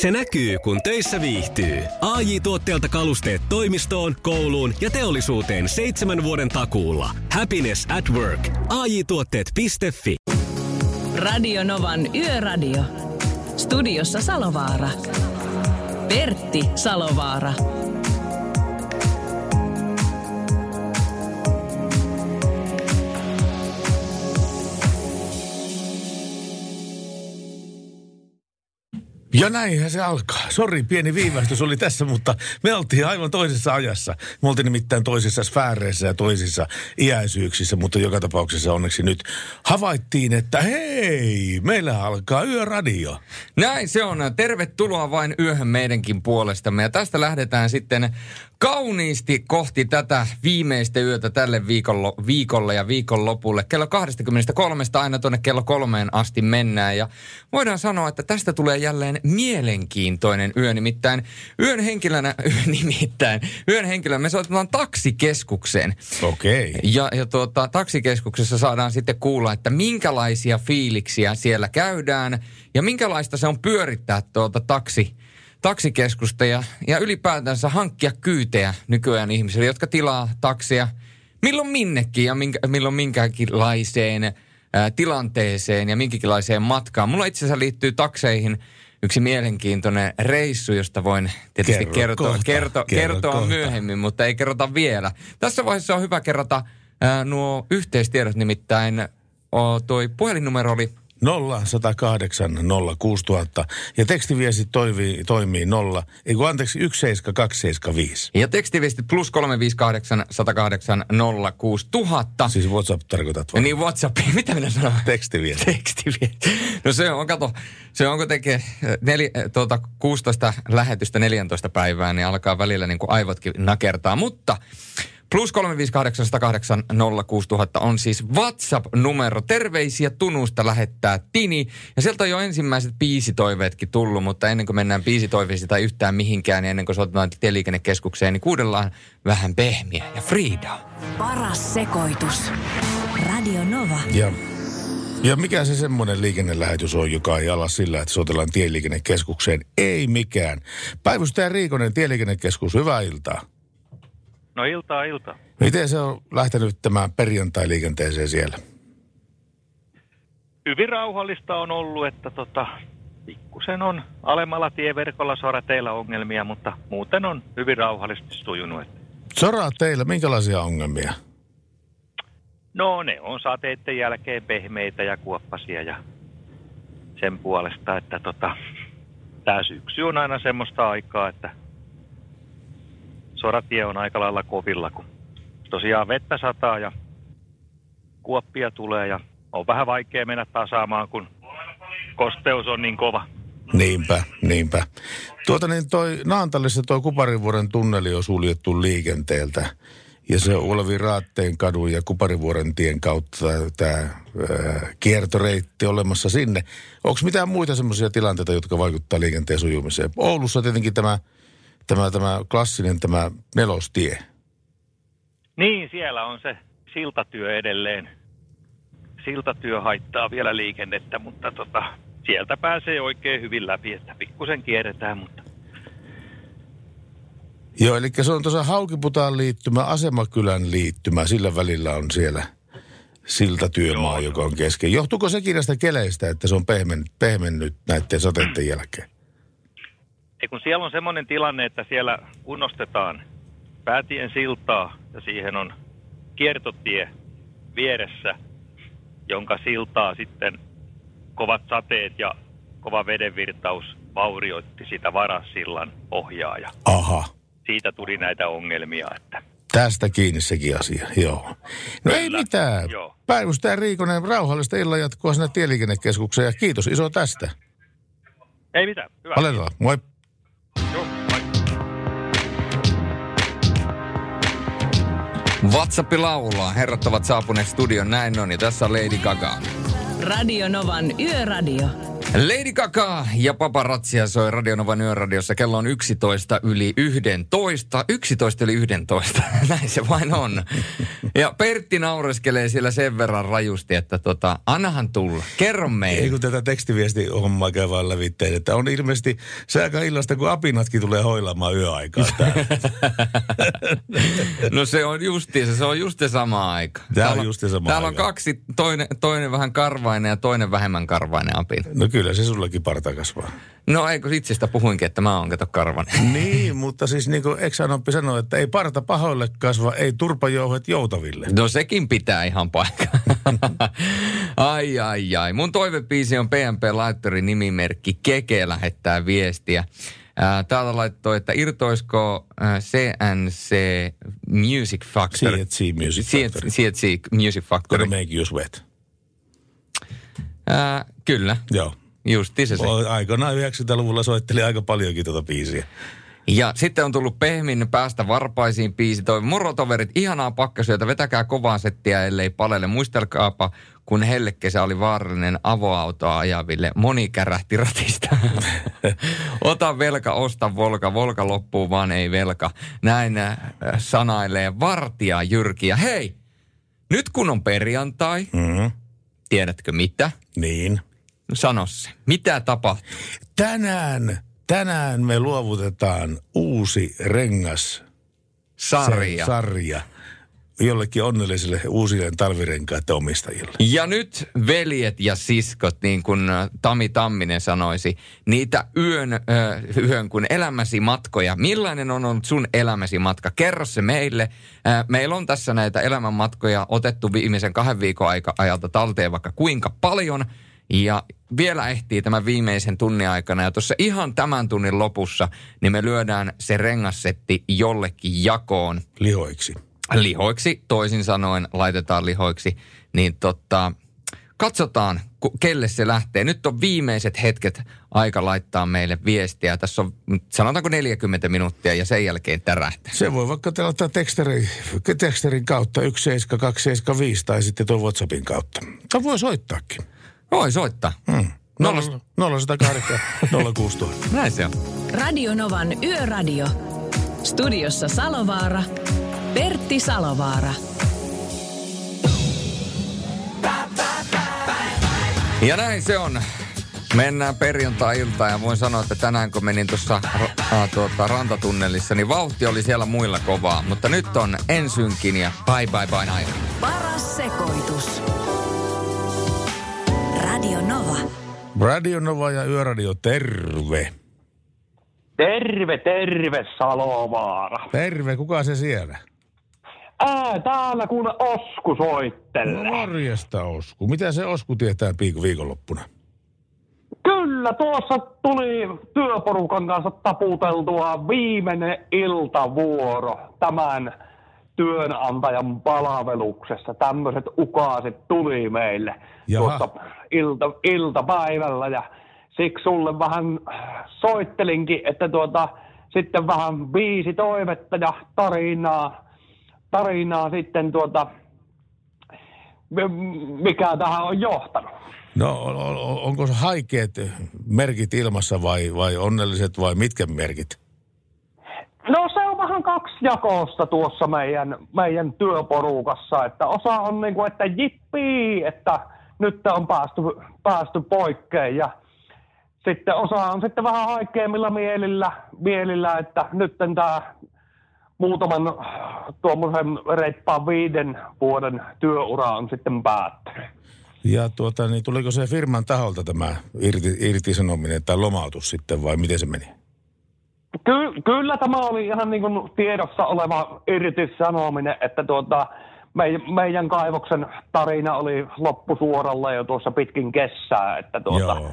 Se näkyy, kun töissä viihtyy. ai tuotteelta kalusteet toimistoon, kouluun ja teollisuuteen seitsemän vuoden takuulla. Happiness at work. ai tuotteetfi Radio Novan Yöradio. Studiossa Salovaara. Pertti Salovaara. Ja näinhän se alkaa. Sori, pieni viivästys oli tässä, mutta me oltiin aivan toisessa ajassa. Me oltiin nimittäin toisissa sfääreissä ja toisissa iäisyyksissä, mutta joka tapauksessa onneksi nyt havaittiin, että hei, meillä alkaa yöradio. Näin se on. Tervetuloa vain yöhön meidänkin puolestamme. Ja tästä lähdetään sitten kauniisti kohti tätä viimeistä yötä tälle viikolle, viikolle ja viikonlopulle. Kello 23 aina tuonne kello kolmeen asti mennään. Ja voidaan sanoa, että tästä tulee jälleen mielenkiintoinen yö. Nimittäin yön henkilönä, nimittäin, yön henkilönä me soitetaan taksikeskukseen. Okei. Okay. Ja, ja tuota, taksikeskuksessa saadaan sitten kuulla, että minkälaisia fiiliksiä siellä käydään ja minkälaista se on pyörittää tuota taksi taksikeskusta ja, ja ylipäätänsä hankkia kyytejä nykyään ihmisille, jotka tilaa taksia milloin minnekin ja minkä, milloin minkäkinlaiseen ää, tilanteeseen ja minkäkinlaiseen matkaan. Mulla itse asiassa liittyy takseihin yksi mielenkiintoinen reissu, josta voin tietysti Kerro kertoa, kohta, kerto, kerro kertoa kohta. myöhemmin, mutta ei kerrota vielä. Tässä vaiheessa on hyvä kerrata ää, nuo yhteistiedot, nimittäin o, toi puhelinnumero oli 0108 06000 ja tekstiviestit toimii, toimii 0, ei kun anteeksi 17275. Ja tekstiviestit plus 358 108 06000. Siis WhatsApp tarkoitat vai? Niin WhatsApp, mitä minä sanon? Tekstiviesti. Tekstiviesti. No se on, kato, se on kun tekee neli, tuota, 16 lähetystä 14 päivää, niin alkaa välillä niin kuin aivotkin nakertaa. Mutta plus 358 108 06000 on siis WhatsApp-numero. Terveisiä Tunusta lähettää Tini. Ja sieltä on jo ensimmäiset biisitoiveetkin tullut, mutta ennen kuin mennään biisitoiveisiin tai yhtään mihinkään, niin ennen kuin soitetaan tieliikennekeskukseen, niin kuunnellaan vähän pehmiä ja Friidaa. Paras sekoitus. Radio Nova. Ja, ja mikä se semmoinen liikennelähetys on, joka ei ala sillä, että soitellaan tieliikennekeskukseen? Ei mikään. Päivystäjä Riikonen, tieliikennekeskus, hyvää iltaa. No iltaa ilta. Miten se on lähtenyt tämä perjantai-liikenteeseen siellä? Hyvin rauhallista on ollut, että tota, pikkusen on alemmalla tieverkolla sorateilla ongelmia, mutta muuten on hyvin rauhallisesti sujunut. Teillä, minkälaisia ongelmia? No ne on sateiden jälkeen pehmeitä ja kuoppasia ja sen puolesta, että tota, tämä syksy on aina semmoista aikaa, että soratie on aika lailla kovilla, kun tosiaan vettä sataa ja kuoppia tulee ja on vähän vaikea mennä tasaamaan, kun kosteus on niin kova. Niinpä, niinpä. Tuota niin, toi Naantalissa toi Kuparivuoren tunneli on suljettu liikenteeltä. Ja se Olavi Raatteen kadun ja Kuparivuoren tien kautta tämä kiertoreitti olemassa sinne. Onko mitään muita semmoisia tilanteita, jotka vaikuttaa liikenteen sujumiseen? Oulussa tietenkin tämä, tämä, tämä klassinen tämä nelostie. Niin, siellä on se siltatyö edelleen. Siltatyö haittaa vielä liikennettä, mutta tota, sieltä pääsee oikein hyvin läpi, että pikkusen kierretään, mutta Joo, eli se on tuossa Haukiputaan liittymä, Asemakylän liittymä. Sillä välillä on siellä siltatyömaa, joka on kesken. Johtuuko sekin näistä keleistä, että se on pehmen, pehmennyt näiden sateiden jälkeen? Ei kun siellä on semmoinen tilanne, että siellä kunnostetaan päätien siltaa ja siihen on kiertotie vieressä, jonka siltaa sitten kovat sateet ja kova vedenvirtaus vaurioitti sitä varassillan pohjaa ja Aha, siitä tuli näitä ongelmia, että tästä kiinni sekin asia, joo. No ei Kyllä, mitään. joo. Päivystäjä Riikonen, rauhallista illan jatkoa sinne tieliikennekeskukseen ja kiitos iso tästä. ei mitään. Hyvä. Aletaan, moi. WhatsApp laulaa. Herrat ovat saapuneet studion, näin on. Ja tässä on Lady Gaga. Radio Novan Yöradio. Lady Gaga ja Paparazzi soi Radionovan yöradiossa. Kello on 11 yli 11. 11 yli 11. Näin se vain on. Ja Pertti naureskelee siellä sen verran rajusti, että tota, annahan tulla. Kerro meille. Ei kun tätä tekstiviesti hommaa käy vaan lävitteen, että on ilmeisesti se aika illasta, kun apinatkin tulee hoilamaan yöaikaa täällä. No se on justiinsa, se on just sama aika. Tää on just sama Täällä on aika. kaksi, toinen, toinen vähän karvainen ja toinen vähemmän karvainen apina. No kyllä se sullekin parta kasvaa. No eikö itsestä puhuinkin, että mä oon kato karvanen. Niin, mutta siis niin kuin Eksanoppi sanoi, että ei parta pahoille kasva, ei turpajouhet joutaville. No sekin pitää ihan paikkaa. ai ai ai. Mun toivepiisi on PMP Laittorin nimimerkki Keke lähettää viestiä. Ää, Täältä laittoi, että irtoisiko ää, CNC Music Factory. CNC Music Factory. CNC Music Factory. Gonna make you sweat. Ää, kyllä, Joo. Justi se. se. Aikoinaan 90-luvulla soitteli aika paljonkin tuota biisiä. Ja sitten on tullut Pehmin päästä varpaisiin biisi. Toi morotoverit, ihanaa pakkasyötä, vetäkää kovaa settiä, ellei palele. Muistelkaapa, kun hellekesä oli vaarallinen avoautoa ajaville. Moni kärähti ratista. Ota velka, osta volka, volka loppuu, vaan ei velka. Näin äh, sanailee vartija Jyrki. Ja hei, nyt kun on perjantai, Mm-hmm. tiedätkö mitä? Niin. No Sano se. Mitä tapahtuu? Tänään, tänään me luovutetaan uusi rengas Sarja. Sarja jollekin onnelliselle uusille talvirenkaiden omistajille. Ja nyt veljet ja siskot, niin kuin äh, Tami Tamminen sanoisi, niitä yön, äh, yön kun elämäsi matkoja. Millainen on ollut sun elämäsi matka? Kerro se meille. Äh, meillä on tässä näitä elämänmatkoja otettu viimeisen kahden viikon aika, ajalta talteen vaikka kuinka paljon. Ja vielä ehtii tämän viimeisen tunnin aikana. Ja tuossa ihan tämän tunnin lopussa, niin me lyödään se rengassetti jollekin jakoon Lihoiksi. lihoiksi, toisin sanoen laitetaan lihoiksi, niin tota, katsotaan, kelle se lähtee. Nyt on viimeiset hetket aika laittaa meille viestiä. Tässä on sanotaanko 40 minuuttia ja sen jälkeen tärähtää. Se voi vaikka laittaa teksterin, teksterin kautta 17275 tai sitten tuon WhatsAppin kautta. Tai voi soittaakin. Voi soittaa. Hmm. Nollasta- 0108 06000. Näin se on. Radio Novan Yöradio. Studiossa Salovaara. Pertti Salovaara. Ja näin se on. Mennään perjantai-iltaan ja voin sanoa, että tänään kun menin tuossa ra- äh, tuota, rantatunnelissa, niin vauhti oli siellä muilla kovaa. Mutta nyt on ensynkin ja bye bye bye aika. Paras sekoitus. Radio Nova. Radio Nova ja Yöradio, terve. Terve, terve Salovaara. Terve, kuka se siellä? Ää, täällä kun Osku No soittelee. morjesta Osku. Mitä se Osku tietää piikon viikonloppuna? Kyllä, tuossa tuli työporukan kanssa taputeltua viimeinen iltavuoro tämän työnantajan palveluksessa. Tämmöiset ukaasit tuli meille Jaha. tuossa ilta, iltapäivällä ja siksi sulle vähän soittelinkin, että tuota, sitten vähän viisi toivetta ja tarinaa, tarinaa sitten tuota, mikä tähän on johtanut. No on- on- onko se haikeat merkit ilmassa vai, vai onnelliset vai mitkä merkit? Vähän kaksijakoista tuossa meidän, meidän työporukassa, että osa on niin kuin, että jippii, että nyt on päästy, päästy poikkeen ja sitten osa on sitten vähän haikeammilla mielillä, mielillä että nyt tämä muutaman tuommoisen reippaan viiden vuoden työura on sitten päättynyt. Ja tuota, niin tuliko se firman taholta tämä irti, irtisanominen tai lomautus sitten vai miten se meni? Ky- kyllä tämä oli ihan niin kuin tiedossa oleva irtisanominen, että tuota, me- meidän kaivoksen tarina oli loppusuoralla jo tuossa pitkin kessää, että tuota, Joo.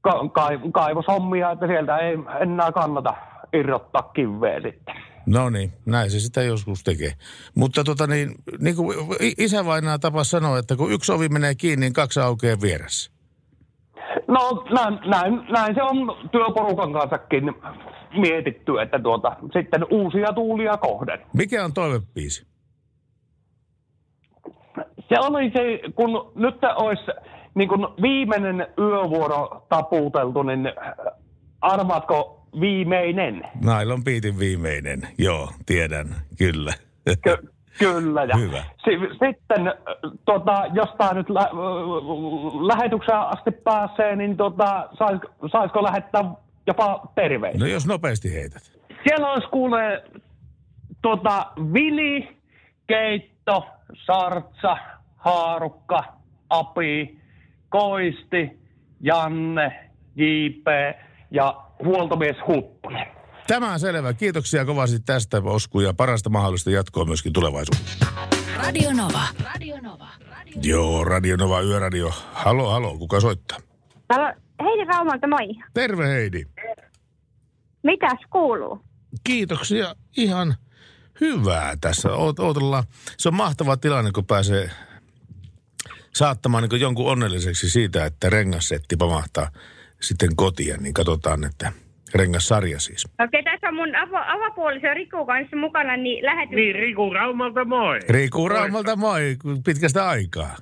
ka- kai- kaivoshommia, että sieltä ei enää kannata irrottaa kiveä sitten. No niin, näin se sitä joskus tekee. Mutta tota niin, niin kuin isävainaa tapas sanoa, että kun yksi ovi menee kiinni, niin kaksi aukeaa vieressä. No näin, näin, näin se on työporukan kanssakin mietitty, että tuota, sitten uusia tuulia kohden. Mikä on toivepiisi? Se oli se, kun nyt olisi niin kun viimeinen yövuoro taputeltu, niin arvaatko viimeinen? Nailon piitin viimeinen. Joo, tiedän. Kyllä. Ky- kyllä. Ja Hyvä. Si- sitten äh, tota, jos tämä nyt lä- lähetykseen asti pääsee, niin tota, sais, saisiko lähettää jopa terveisiä? No jos nopeasti heität. Siellä olisi kuulee tota, Vili, Keitto, Sartsa, Haarukka, Api, Koisti, Janne, JP ja huoltomies Huppunen. Tämä on selvä. Kiitoksia kovasti tästä Osku ja parasta mahdollista jatkoa myöskin tulevaisuudessa. Radio Nova. Radio Nova. Radio... Joo, Radio Nova Yöradio. Halo, halo, kuka soittaa? Täällä on Heidi Raumalta, moi. Terve Heidi. Mitäs kuuluu? Kiitoksia. Ihan hyvää tässä. Oot, ootellaan. Se on mahtava tilanne, kun pääsee saattamaan niin jonkun onnelliseksi siitä, että rengassetti pamahtaa sitten kotiin. Niin katsotaan, että rengassarja siis. Okei, tässä on mun avo, avopuoliso Riku kanssa mukana, niin lähetys... Niin, Riku Raumalta moi. Riku Raumalta moi, pitkästä aikaa.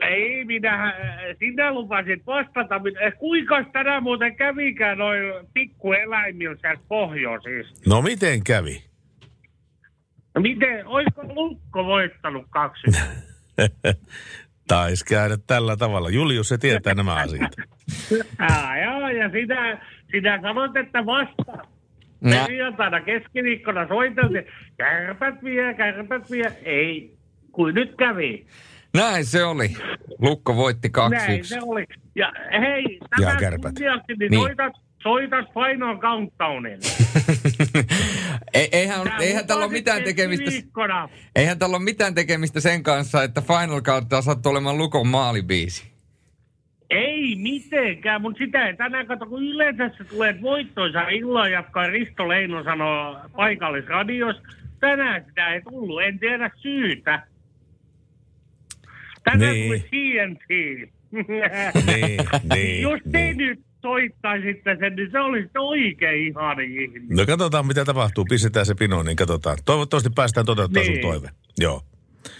Ei, minä, äh, sinä lupasit vastata. Minä- Kuinka tänään muuten kävikään noin pikkueläimillä siellä pohjoisissa? No miten kävi? No Miten, olisiko Lukko voittanut kaksi? Taisi käydä tällä tavalla. Julius, se tietää nämä asiat. joo, ja sinä, sinä sanoit, että vasta. Perjantaina keskiviikkona soiteltiin, kärpät vie, kärpät vie. Ei, kuin nyt kävi. Näin se oli. Lukko voitti 2-1. Näin se oli. Ja hei, tämä kunniaksi, niin, Niin. soitat, soitat Final Countdownin. Ei, eihän, Tää eihän tällä ole mitään tekemistä, keskiviikkona. eihän tällä ole mitään tekemistä sen kanssa, että Final Countdown sattuu olemaan Lukon maalibiisi. Ei mitenkään, mutta sitä ei tänään kato, kun yleensä se tulee voittoisa illan jatkaa Risto Leino sanoo paikallisradios. Tänään sitä ei tullut, en tiedä syytä. Tänään Niin. tuli TNT. Niin, niin, Jos te niin. nyt soittaisitte sen, niin se olisi oikein ihana ihminen. No katsotaan, mitä tapahtuu. Pistetään se pinoon, niin katsotaan. Toivottavasti päästään toteuttamaan Niin. sun toive. Joo.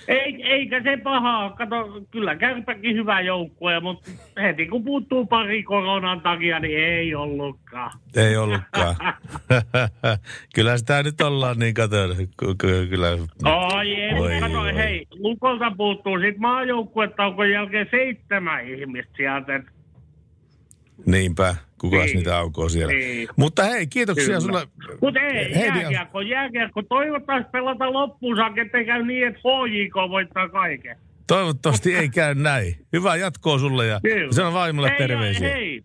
Ei, eikä se pahaa. Kato, kyllä kärpäkin hyvä joukkue, mutta heti kun puuttuu pari koronan takia, niin ei ollutkaan. Ei ollutkaan. kyllä sitä nyt ollaan niin kato. ky- ky- Kyllä. Ai ei, Oi, Oi, kato, oi. hei, Lukolta puuttuu sit maajoukkuetaukon jälkeen seitsemän ihmistä sieltä. et Niinpä. Kukas Niin. niitä aukoo siellä. Niin. Mutta hei, kiitoksia sulle. Mutta ei, Heidi- jääkiekko, jääkiekko. Toivottavasti pelata loppuun saakka, ettei käy niin, että HJK voittaa kaiken. Toivottavasti ei käy näin. Hyvää jatkoa sulle ja Kyllä. sano vaimolle Hei, terveisiä. Hei,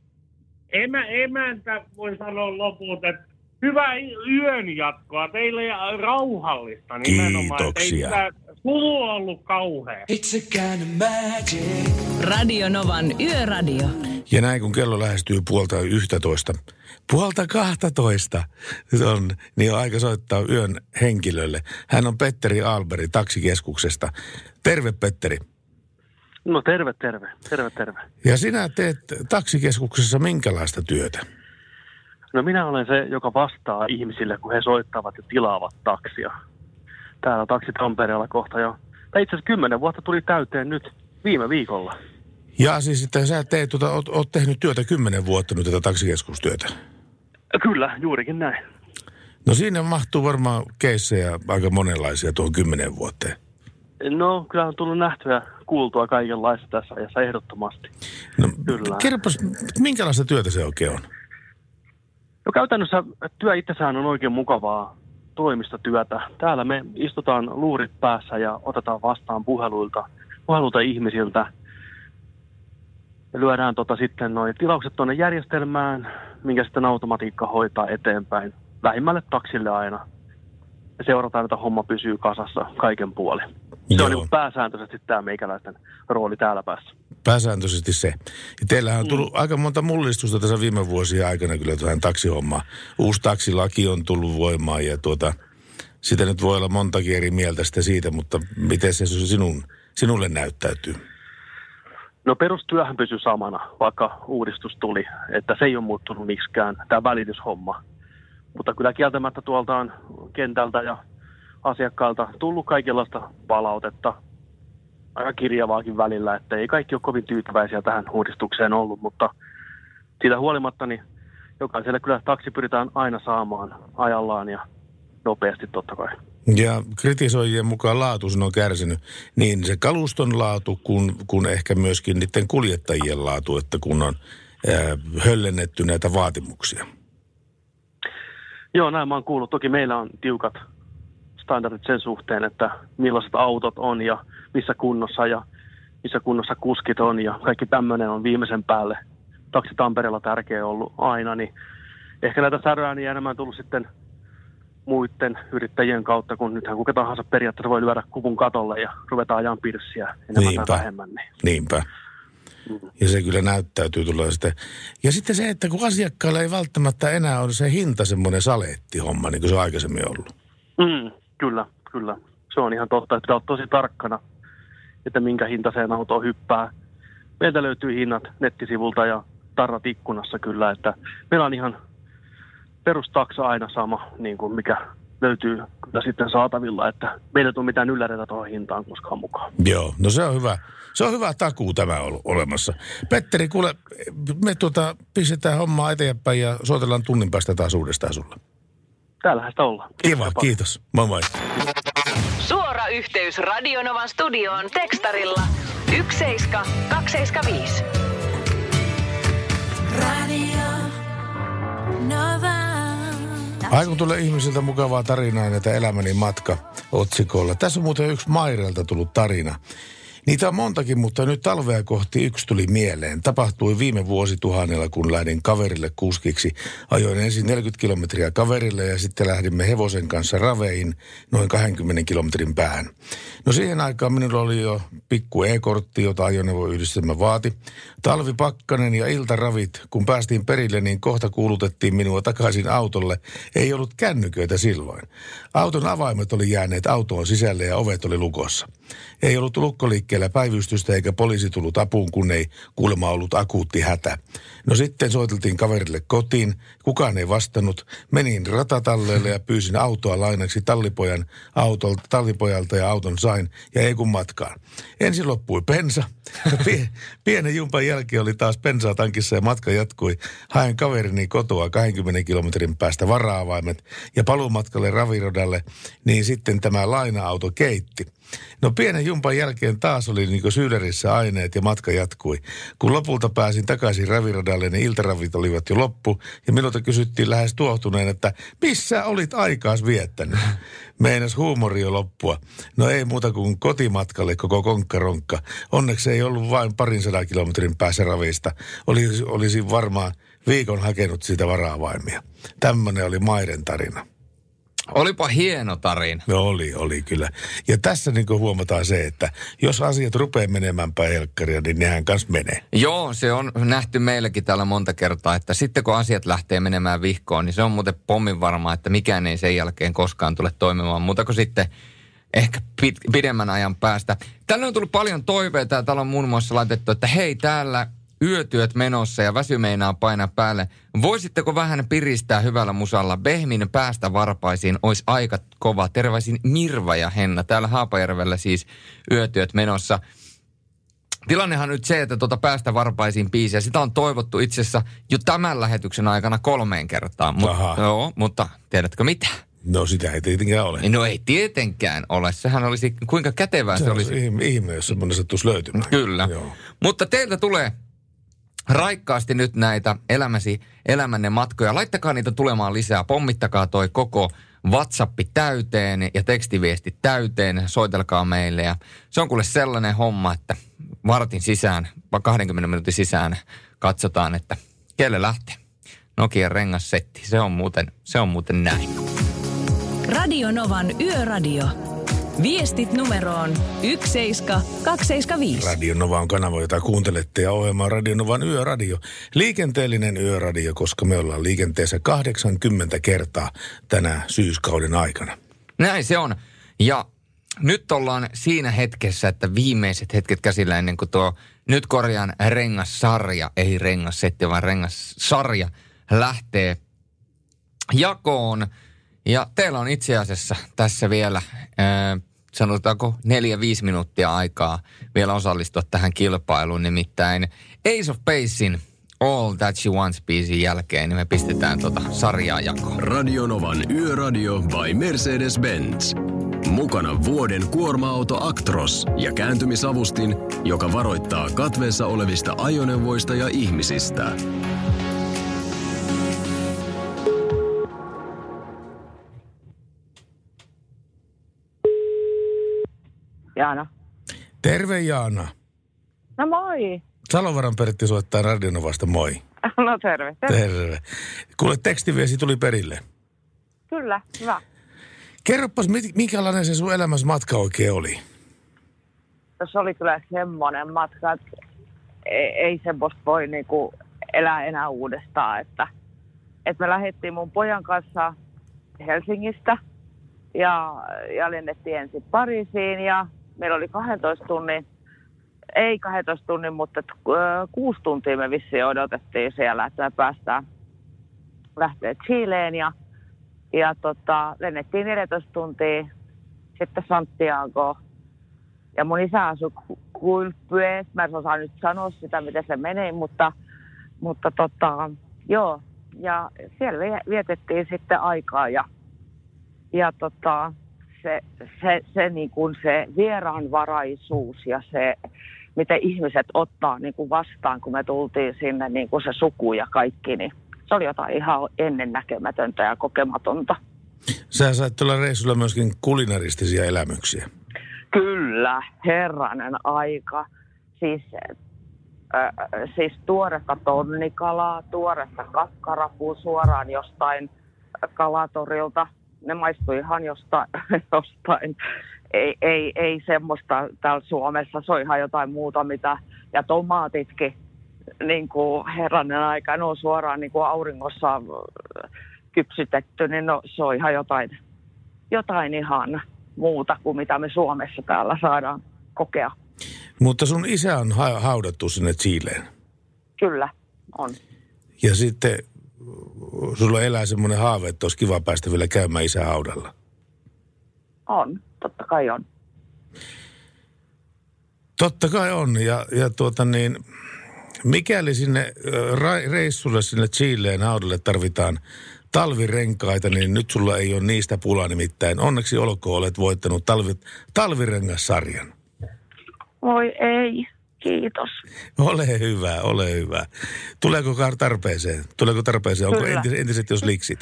emä, emäntä voi sanoa lopulta, että hyvää yön jatkoa teille ja rauhallista nimenomaan. että ei Suvu on ollut kauhea. Radio Novan Yöradio. Ja näin kun kello lähestyy puolta yhtätoista, puolta kahtatoista, se on, niin on aika soittaa yön henkilölle. Hän on Petteri Alberi taksikeskuksesta. Terve Petteri. No terve, terve. Terve, terve. Ja sinä teet taksikeskuksessa minkälaista työtä? No minä olen se, joka vastaa ihmisille, kun he soittavat ja tilaavat taksia. Täällä taksi Tampereella kohta jo. Tai itse asiassa kymmenen vuotta tuli täyteen nyt viime viikolla. Ja siis, että sä teet, tuota, oot, oot tehnyt työtä kymmenen vuotta nyt tätä taksikeskustyötä. Kyllä, juurikin näin. No siinä mahtuu varmaan keissejä aika monenlaisia tuohon kymmenen vuoteen. No, kyllä on tullut nähtyä, kuultua kaikenlaista tässä ajassa ehdottomasti. No, Kyllä. kerropas, minkälaista työtä se oikein on? No käytännössä työ itsessään on oikein mukavaa toimistotyötä. Täällä me istutaan luurit päässä ja otetaan vastaan puheluilta, puheluilta ihmisiltä. Ja lyödään tota sitten noin tilaukset tuonne järjestelmään, minkä sitten automatiikka hoitaa eteenpäin. Lähimmälle taksille aina. Ja seurataan, että homma pysyy kasassa kaiken puolin. Se on niin pääsääntöisesti tämä meikäläisten rooli täällä päässä. Pääsääntöisesti se. Ja teillähän on tullut aika monta mullistusta tässä viime vuosien aikana kyllä tähän taksihommaan. Uusi taksilaki on tullut voimaan ja tuota, sitä nyt voi olla montakin eri mieltä sitä siitä, mutta miten se sinun, sinulle näyttäytyy? No perustyöhän pysyy samana, vaikka uudistus tuli, että se ei ole muuttunut miksikään, tämä välityshomma. Mutta kyllä kieltämättä tuolta on kentältä ja asiakkailta tullut kaikenlaista palautetta. aika kirjavaakin välillä, että ei kaikki ole kovin tyytyväisiä tähän uudistukseen ollut, mutta siitä huolimatta niin jokaiselle kyllä taksi pyritään aina saamaan ajallaan ja nopeasti totta kai. Ja kritisoijien mukaan laatu on kärsinyt niin se kaluston laatu kuin, kuin ehkä myöskin niiden kuljettajien laatu, että kun on ää, höllennetty näitä vaatimuksia. Joo, näin mä oon kuullut. Toki meillä on tiukat standardit sen suhteen, että millaiset autot on ja missä kunnossa ja missä kunnossa kuskit on ja kaikki tämmöinen on viimeisen päälle. Taksi Tampereella tärkeä ollut aina, niin ehkä näitä säröä niin enemmän tullut sitten muiden yrittäjien kautta, kun nythän kuka tahansa periaatteessa voi lyödä kuvun katolle ja ruvetaan ajan pirssiä enemmän Niinpä. tai vähemmän. Niin. Niinpä. Ja se kyllä näyttäytyy tulee sitten. Ja sitten se, että kun asiakkaalla ei välttämättä enää ole se hinta semmoinen saleettihomma, niin kuin se on aikaisemmin ollut. Mm, kyllä, kyllä. Se on ihan totta, että pitää olla tosi tarkkana, että minkä hintaiseen autoon hyppää. Meiltä löytyy hinnat nettisivulta ja tarrat ikkunassa kyllä, että meillä on ihan perustaksa aina sama, niin kuin mikä löytyy kyllä sitten saatavilla, että meillä ei tule mitään ylläreitä tuohon hintaan koskaan mukaan. Joo, no se on hyvä. Se on hyvä takuu tämä on olemassa. Petteri, kuule, me tuota, pistetään hommaa eteenpäin ja soitellaan tunnin päästä taas uudestaan sulle. Täällähän sitä ollaan. Kiva, kiitos. Moi moi. Suora yhteys Radionovan studioon tekstarilla 17275. Ai kun tulee ihmisiltä mukavaa tarinaa näitä elämäni matka otsikolla. Tässä on muuten yksi Mairelta tullut tarina. Niitä on montakin, mutta nyt talvea kohti yksi tuli mieleen. Tapahtui viime vuosituhannella, kun lähdin kaverille kuskiksi. Ajoin ensin 40 kilometriä kaverille ja sitten lähdimme hevosen kanssa raveihin noin 20 kilometrin päähän. No siihen aikaan minulla oli jo pikku e-kortti, jota ajoneuvoyhdistelmä vaati. Talvi pakkanen ja iltaravit. Kun päästiin perille, niin kohta kuulutettiin minua takaisin autolle. Ei ollut kännyköitä silloin. Auton avaimet oli jääneet autoon sisälle ja ovet oli lukossa. Ei ollut lukkoliikkeellä päivystystä eikä poliisi tullut apuun, kun ei kuulemma ollut akuutti hätä. No sitten soiteltiin kaverille kotiin, kukaan ei vastannut. Menin ratatalleelle ja pyysin autoa lainaksi tallipojan autolta, tallipojalta ja auton sain ja ei kun matkaan. Ensin loppui pensa. Pie, pienen jumpan jälkeen oli taas pensaa tankissa ja matka jatkui. Haen kaverini kotoa 20 kilometrin päästä varaavaimet ja paluumatkalle ravirodalle, niin sitten tämä laina-auto keitti. No pienen jumpan jälkeen taas oli niin syyderissä aineet ja matka jatkui. Kun lopulta pääsin takaisin raviradalle, niin iltaravit olivat jo loppu ja minulta kysyttiin lähes tuohtuneen, että missä olit aikaas viettänyt? Meinas huumori jo loppua. No ei muuta kuin kotimatkalle koko konkkaronkka. Onneksi ei ollut vain parin sadan kilometrin päässä ravista. Olisi, olisi varmaan viikon hakenut siitä varaavaimia. Tämmöinen oli Maiden tarina. Olipa hieno tarina. No oli, oli kyllä. Ja tässä niin huomataan se, että jos asiat rupeaa menemään päin helkkaria, niin nehän kanssa menee. Joo, se on nähty meilläkin täällä monta kertaa, että sitten kun asiat lähtee menemään vihkoon, niin se on muuten pommin varmaa, että mikään ei sen jälkeen koskaan tule toimimaan. Mutta kun sitten ehkä pit, pidemmän ajan päästä. Tällä on tullut paljon toiveita ja täällä on muun muassa laitettu, että hei täällä yötyöt menossa ja väsy meinaa painaa päälle. Voisitteko vähän piristää hyvällä musalla? Behmin päästä varpaisiin olisi aika kova. Terveisin Mirva ja Henna. Täällä Haapajärvellä siis yötyöt menossa. Tilannehan on nyt se, että tuota päästä varpaisiin biisiä, sitä on toivottu itse asiassa jo tämän lähetyksen aikana kolmeen kertaan. Mut, joo, mutta tiedätkö mitä? No sitä ei tietenkään ole. No ei tietenkään ole. Sehän olisi, kuinka kätevää se, se olisi. Ihme, ihme jos semmoinen sattuisi löytymään. Kyllä. Joo. Mutta teiltä tulee raikkaasti nyt näitä elämäsi, elämänne matkoja. Laittakaa niitä tulemaan lisää. Pommittakaa toi koko WhatsApp täyteen ja tekstiviesti täyteen. Soitelkaa meille. Ja se on kuule sellainen homma, että vartin sisään, vai 20 minuutin sisään katsotaan, että kelle lähtee. Nokia rengassetti. Se on muuten, se on muuten näin. Radio Novan Yöradio. Viestit numeroon 17275. Radio Nova on kanava, jota kuuntelette ja ohjelma on Radio Novan yöradio. Liikenteellinen yöradio, koska me ollaan liikenteessä 80 kertaa tänä syyskauden aikana. Näin se on. Ja nyt ollaan siinä hetkessä, että viimeiset hetket käsillä ennen kuin tuo nyt korjaan rengassarja, ei rengassetti, vaan rengassarja lähtee jakoon. Ja teillä on itse asiassa tässä vielä ää, sanotaanko neljä, viisi minuuttia aikaa vielä osallistua tähän kilpailuun. Nimittäin Ace of Basein All That She Wants biisin jälkeen, niin me pistetään tota sarjaa jakoon. Radionovan Yöradio by Mercedes-Benz. Mukana vuoden kuorma-auto Actros ja kääntymisavustin, joka varoittaa katveessa olevista ajoneuvoista ja ihmisistä. Jaana. Terve Jaana. No moi. Salovaran Pertti soittaa Radionovasta, moi. No terve. terve. Terve. Kuule, tekstiviesi tuli perille. Kyllä, hyvä. Kerropas, minkälainen se sun elämässä matka oikein oli? No, Se oli kyllä semmoinen matka, että ei, ei semmoista voi niinku elää enää uudestaan. Että, että me lähdettiin mun pojan kanssa Helsingistä ja, ja lennettiin ensin Pariisiin ja meillä oli 12 tunnin, ei 12 tunnin, mutta ö, kuusi tuntia me vissiin odotettiin siellä, että me päästään lähteä Chileen ja, ja tota, lennettiin 14 tuntia sitten Santiago. Ja mun isä asui Kulpyes. Mä en osaa nyt sanoa sitä, miten se menee, mutta, mutta tota, joo. Ja siellä vie- vietettiin sitten aikaa ja, ja tota, se, se, se, niin kuin se vieraanvaraisuus ja se, miten ihmiset ottaa niin kuin vastaan, kun me tultiin sinne niin kuin se suku ja kaikki, niin se oli jotain ihan ennennäkemätöntä ja kokematonta. Sä sait tuolla reissulla myöskin kulinaristisia elämyksiä. Kyllä, herranen aika. Siis, äh, siis tuoretta tonnikalaa, tuoretta kakkarapua suoraan jostain kalatorilta. Ne maistui ihan jostain, jostain. Ei, ei, ei semmoista täällä Suomessa, se on ihan jotain muuta mitä. Ja tomaatitkin, niin kuin herranen aika, ne on suoraan niin kuin auringossa äh, kypsytetty, niin no, se on ihan jotain, jotain ihan muuta kuin mitä me Suomessa täällä saadaan kokea. Mutta sun isä on ha- haudattu sinne Chileen. Kyllä, on. Ja sitten sulla elää semmoinen haave, että olisi kiva päästä vielä käymään isän haudalla. On, totta kai on. Totta kai on. Ja, ja tuota niin, mikäli sinne reissulle sinne Chileen haudalle tarvitaan talvirenkaita, niin nyt sulla ei ole niistä pulaa nimittäin. Onneksi olkoon, olet voittanut talvi, talvirengassarjan. Voi ei, kiitos. Ole hyvä, ole hyvä. Tuleeko tarpeeseen? Tuleeko tarpeeseen? Onko Kyllä. entis, entiset jos liksit?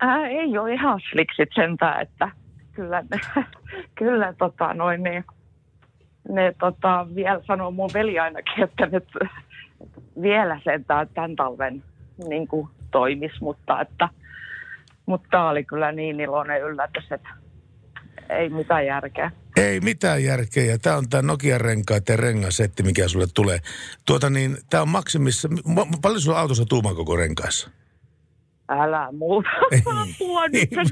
Ää, ei ole ihan sliksit sentään, että kyllä, kyllä tota, noin niin, ne tota, vielä sanoo mun veli ainakin, että nyt vielä sentään tämän talven niin kuin toimis, mutta että mutta tää oli kyllä niin iloinen yllätys, että ei mitään järkeä. Ei mitään järkeä. Tämä on tämä Nokian renkaiden rengasetti, mikä sulle tulee. Tuota niin, tämä on maksimissa. Paljon sulla autossa tuuman koko renkaissa? Älä muuta. Apua nyt.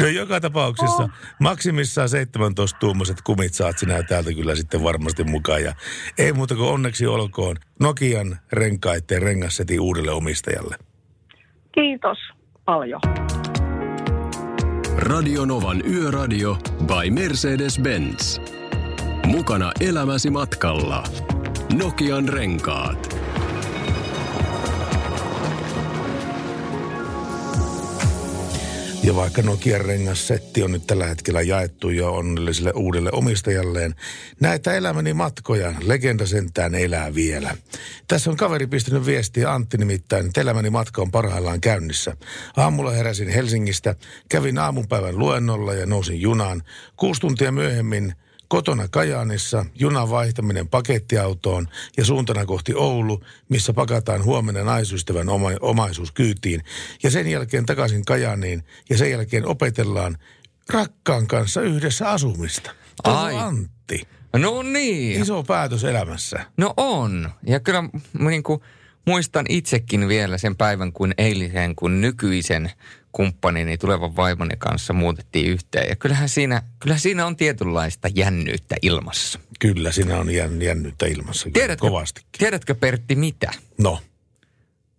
No joka tapauksessa oh. maksimissaan 17 tuumaset kumit saat sinä täältä kyllä sitten varmasti mukaan. Ja ei muuta kuin onneksi olkoon Nokian renkaiden rengassetin uudelle omistajalle. Kiitos paljon. Radionovan Yöradio by Mercedes-Benz. Mukana elämäsi matkalla. Nokian renkaat. Ja vaikka Nokian rengassetti on nyt tällä hetkellä jaettu jo onnelliselle uudelle omistajalleen, näitä elämäni matkoja, legenda sentään elää vielä. Tässä on kaveri pistänyt viestiä Antti nimittäin, että elämäni matka on parhaillaan käynnissä. Aamulla heräsin Helsingistä, kävin aamupäivän luennolla ja nousin junaan. Kuusi tuntia myöhemmin Kotona Kajaanissa junan vaihtaminen pakettiautoon ja suuntana kohti Oulu, missä pakataan huomenna naisystävän oma, omaisuus kyytiin. Ja sen jälkeen takaisin Kajaaniin ja sen jälkeen opetellaan rakkaan kanssa yhdessä asumista. Ai. Antti. No niin. Iso päätös elämässä. No on. Ja kyllä niin kuin, muistan itsekin vielä sen päivän kuin eilisen, kun nykyisen kumppanini, tulevan vaimoni kanssa muutettiin yhteen. Ja kyllähän siinä, kyllähän siinä on tietynlaista jännyyttä ilmassa. Kyllä, siinä on jänn, jännyttä ilmassa. Tiedätkö, Kovasti. tiedätkö Pertti mitä? No.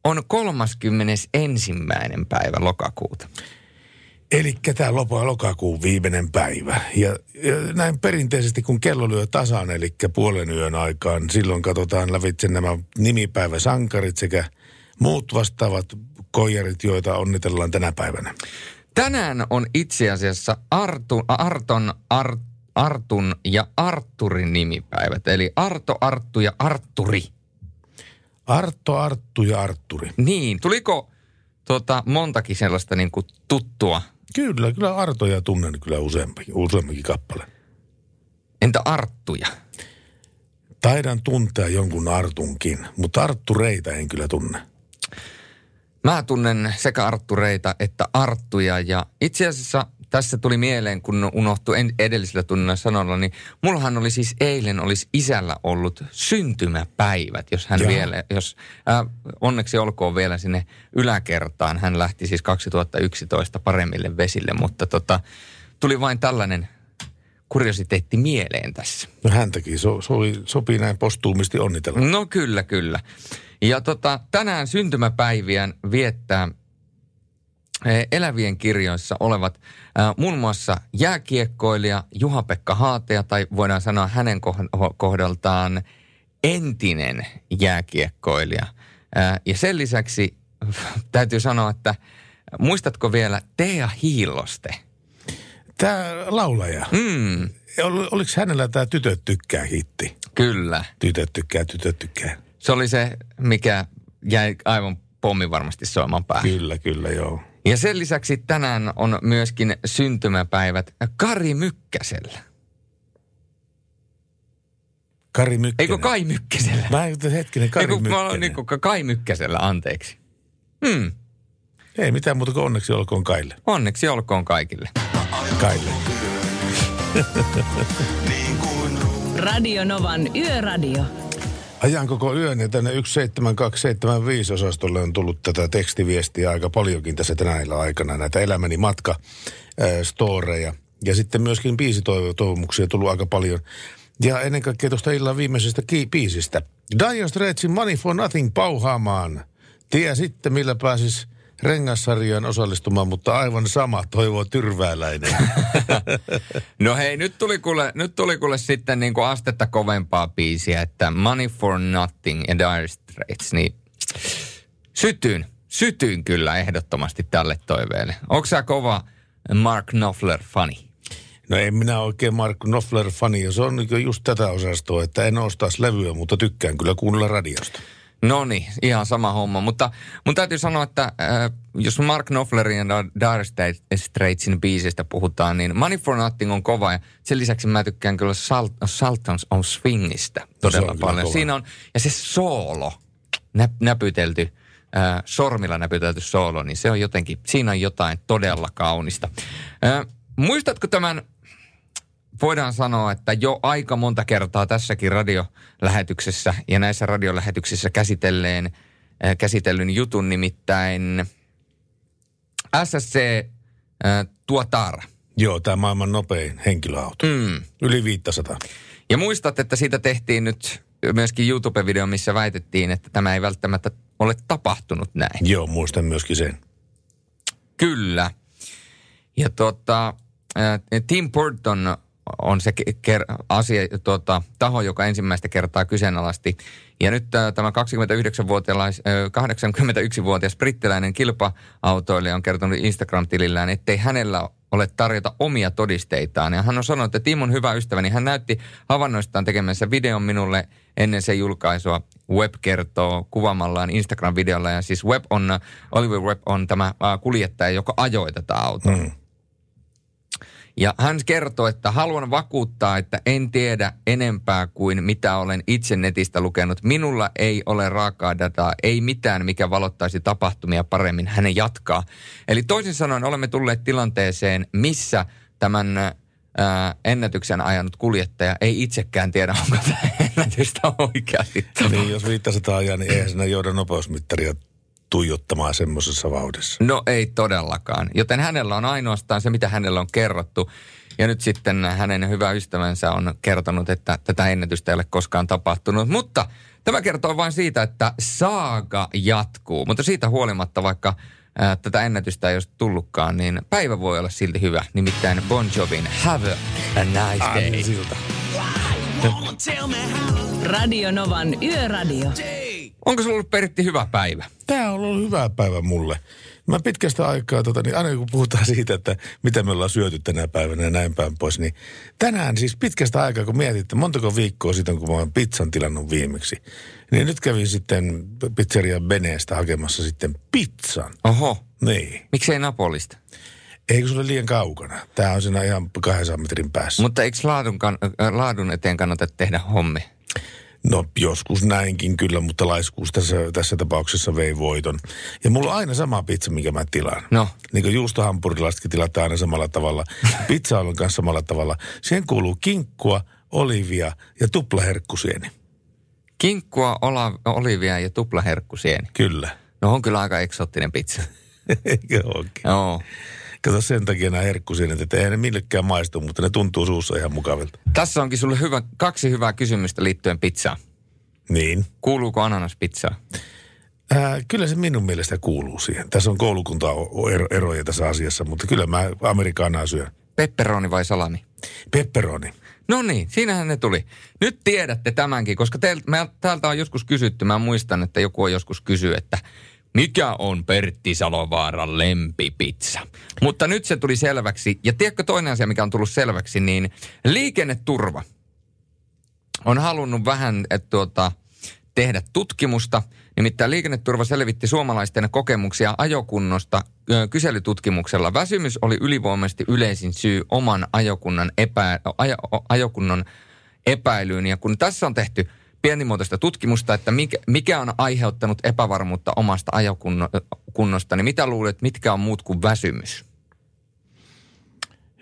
On 31. päivä lokakuuta. Eli tämä lopa lokakuun viimeinen päivä. Ja, ja näin perinteisesti, kun kello lyö tasan, eli puolen yön aikaan, silloin katsotaan lävitse nämä nimipäiväsankarit sekä muut vastaavat koijarit, joita onnitellaan tänä päivänä. Tänään on itse asiassa Artu, Arton, Ar, Artun ja Arturin nimipäivät. Eli Arto, Arttu ja Arturi. Arto, Arttu ja Arturi. Niin, tuliko tota, montakin sellaista niin kuin tuttua? Kyllä, kyllä Artoja tunnen kyllä useampikin, useampikin kappale. Entä Arttuja? Taidan tuntea jonkun Artunkin, mutta Arttureita en kyllä tunne. Mä tunnen sekä Arttureita että Arttuja ja itse asiassa tässä tuli mieleen, kun unohtui edellisellä tunnilla sanolla, niin mullahan oli siis eilen olisi isällä ollut syntymäpäivät, jos hän Jaa. vielä, jos äh, onneksi olkoon vielä sinne yläkertaan. Hän lähti siis 2011 paremmille vesille, mutta tota, tuli vain tällainen kuriositeetti mieleen tässä. No häntäkin so, so, sopii näin postuumisti onnitella. No kyllä, kyllä. Ja tota, tänään syntymäpäiviään viettää eh, elävien kirjoissa olevat äh, muun muassa jääkiekkoilija Juha-Pekka Haatea, tai voidaan sanoa hänen kohdaltaan entinen jääkiekkoilija. Äh, ja sen lisäksi täytyy sanoa, että muistatko vielä Tea Hiiloste? Tämä laulaja. Mm. Ol, oliko hänellä tämä Tytöt tykkää hitti? Kyllä. Tytöt tykkää, tytöt tykkää. Se oli se, mikä jäi aivan pommi varmasti soimaan päähän. Kyllä, kyllä, joo. Ja sen lisäksi tänään on myöskin syntymäpäivät Kari Mykkäsellä. Kari Mykkänen. Eikö Kai Mykkäsellä? Mä hetkinen, Kari Eikö, Mykkänen. Mä niin kuin Kai Mykkäsellä, anteeksi. Hmm. Ei mitään muuta kuin onneksi olkoon Kaille. Onneksi olkoon kaikille. Kaille. Radio Novan Yöradio. Ajan koko yön ja tänne 17275 osastolle on tullut tätä tekstiviestiä aika paljonkin tässä tänäillä aikana. Näitä elämäni matka äh, storeja ja sitten myöskin biisitoivomuksia tullut aika paljon. Ja ennen kaikkea tuosta illan viimeisestä ki- biisistä. Dire Straitsin Money for Nothing pauhaamaan. Tie sitten, millä pääsis rengassarjaan osallistumaan, mutta aivan sama, toivoo tyrvääläinen. no hei, nyt tuli kuule, nyt tuli kuule sitten niin kuin astetta kovempaa biisiä, että Money for Nothing ja Dire Straits, niin sytyin, sytyin kyllä ehdottomasti tälle toiveelle. Onko sä kova Mark Knopfler-fani? No en minä oikein Mark Knopfler-fani, ja se on just tätä osastoa, että en ostaisi levyä, mutta tykkään kyllä kuunnella radiosta. No niin, ihan sama homma. Mutta mun täytyy sanoa, että äh, jos Mark Knopflerin ja Dire Straitsin biisistä puhutaan, niin Money for Nothing on kova. Ja sen lisäksi mä tykkään kyllä Salt, Sultans of Swingista todella no, paljon. Siinä on, ja se soolo, nä, näpytelty, äh, sormilla näpytelty soolo, niin se on jotenkin, siinä on jotain todella kaunista. Äh, muistatko tämän voidaan sanoa, että jo aika monta kertaa tässäkin radiolähetyksessä ja näissä radiolähetyksissä käsitelleen, äh, käsitellyn jutun nimittäin SSC äh, Tuotara. Joo, tämä maailman nopein henkilöauto. Mm. Yli 500. Ja muistat, että siitä tehtiin nyt myöskin YouTube-video, missä väitettiin, että tämä ei välttämättä ole tapahtunut näin. Joo, muistan myöskin sen. Kyllä. Ja tota, Tim Burton on se ker- asia, tuota, taho, joka ensimmäistä kertaa kyseenalaisti. Ja nyt äh, tämä 29-vuotias, äh, 81-vuotias brittiläinen kilpa-autoilija on kertonut Instagram-tilillään, ettei hänellä ole tarjota omia todisteitaan. Ja hän on sanonut, että Tim on hyvä ystäväni. Hän näytti havainnoistaan tekemänsä videon minulle ennen sen julkaisua. Web kertoo kuvaamallaan Instagram-videolla. Ja siis Web on, Oliver Web on tämä äh, kuljettaja, joka ajoi tätä autoa. Mm. Ja hän kertoo, että haluan vakuuttaa, että en tiedä enempää kuin mitä olen itse netistä lukenut. Minulla ei ole raakaa dataa, ei mitään, mikä valottaisi tapahtumia paremmin. Hän jatkaa. Eli toisin sanoen olemme tulleet tilanteeseen, missä tämän ää, ennätyksen ajanut kuljettaja ei itsekään tiedä, onko tämä ennätystä oikeasti. Niin, jos 500 ajaa, niin eihän siinä jouda nopeusmittaria tuijottamaan semmoisessa vauhdissa. No ei todellakaan. Joten hänellä on ainoastaan se, mitä hänellä on kerrottu. Ja nyt sitten hänen hyvä ystävänsä on kertonut, että tätä ennätystä ei ole koskaan tapahtunut. Mutta tämä kertoo vain siitä, että saaga jatkuu. Mutta siitä huolimatta, vaikka ää, tätä ennätystä ei olisi tullutkaan, niin päivä voi olla silti hyvä. Nimittäin Bon Jovin Have a Nice Day. siltä. Radio Novan Yöradio. Onko sulla ollut Pertti hyvä päivä? Tämä on ollut hyvä päivä mulle. Mä pitkästä aikaa, tota, niin aina kun puhutaan siitä, että mitä me ollaan syöty tänä päivänä ja näin päin pois, niin tänään siis pitkästä aikaa, kun mietit, että montako viikkoa siitä, kun mä oon pizzan tilannut viimeksi, niin nyt kävin sitten pizzeria Beneestä hakemassa sitten pizzan. Oho, Niin. miksei Napolista? Eikö sulle liian kaukana? Tämä on siinä ihan 200 metrin päässä. Mutta eikö laadun, kan, äh, laadun eteen kannata tehdä hommi? No joskus näinkin kyllä, mutta laiskuus tässä, tässä tapauksessa vei voiton. Ja mulla on aina sama pizza, mikä mä tilaan. No. Niin kuin juustohampurilaisetkin tilataan aina samalla tavalla. Pizza on kanssa samalla tavalla. Siihen kuuluu kinkkua, olivia ja tuplaherkkusieni. Kinkkua, ola, olivia ja tuplaherkkusieni. Kyllä. No on kyllä aika eksoottinen pizza. Eikö? Joo. Kato sen takia nämä herkkusienet, että eihän ne millekään maistu, mutta ne tuntuu suussa ihan mukavilta. Tässä onkin sulle hyvä, kaksi hyvää kysymystä liittyen pizzaan. Niin. Kuuluuko ananaspizzaa? Ää, kyllä se minun mielestä kuuluu siihen. Tässä on koulukunta eroja tässä asiassa, mutta kyllä mä amerikaanaa syön. Pepperoni vai salami? Pepperoni. No niin, siinähän ne tuli. Nyt tiedätte tämänkin, koska teiltä, me, täältä on joskus kysytty, mä muistan, että joku on joskus kysy, että mikä on Pertti Salovaaran lempipizza? Mutta nyt se tuli selväksi. Ja tiedätkö toinen asia, mikä on tullut selväksi, niin liikenneturva on halunnut vähän että tuota, tehdä tutkimusta. Nimittäin liikenneturva selvitti suomalaisten kokemuksia ajokunnosta kyselytutkimuksella. Väsymys oli ylivoimaisesti yleisin syy oman ajokunnan epä, ajo, ajokunnon epäilyyn. Ja kun tässä on tehty pienimuotoista tutkimusta, että mikä, mikä on aiheuttanut epävarmuutta omasta ajokunnosta, niin mitä luulet, mitkä on muut kuin väsymys?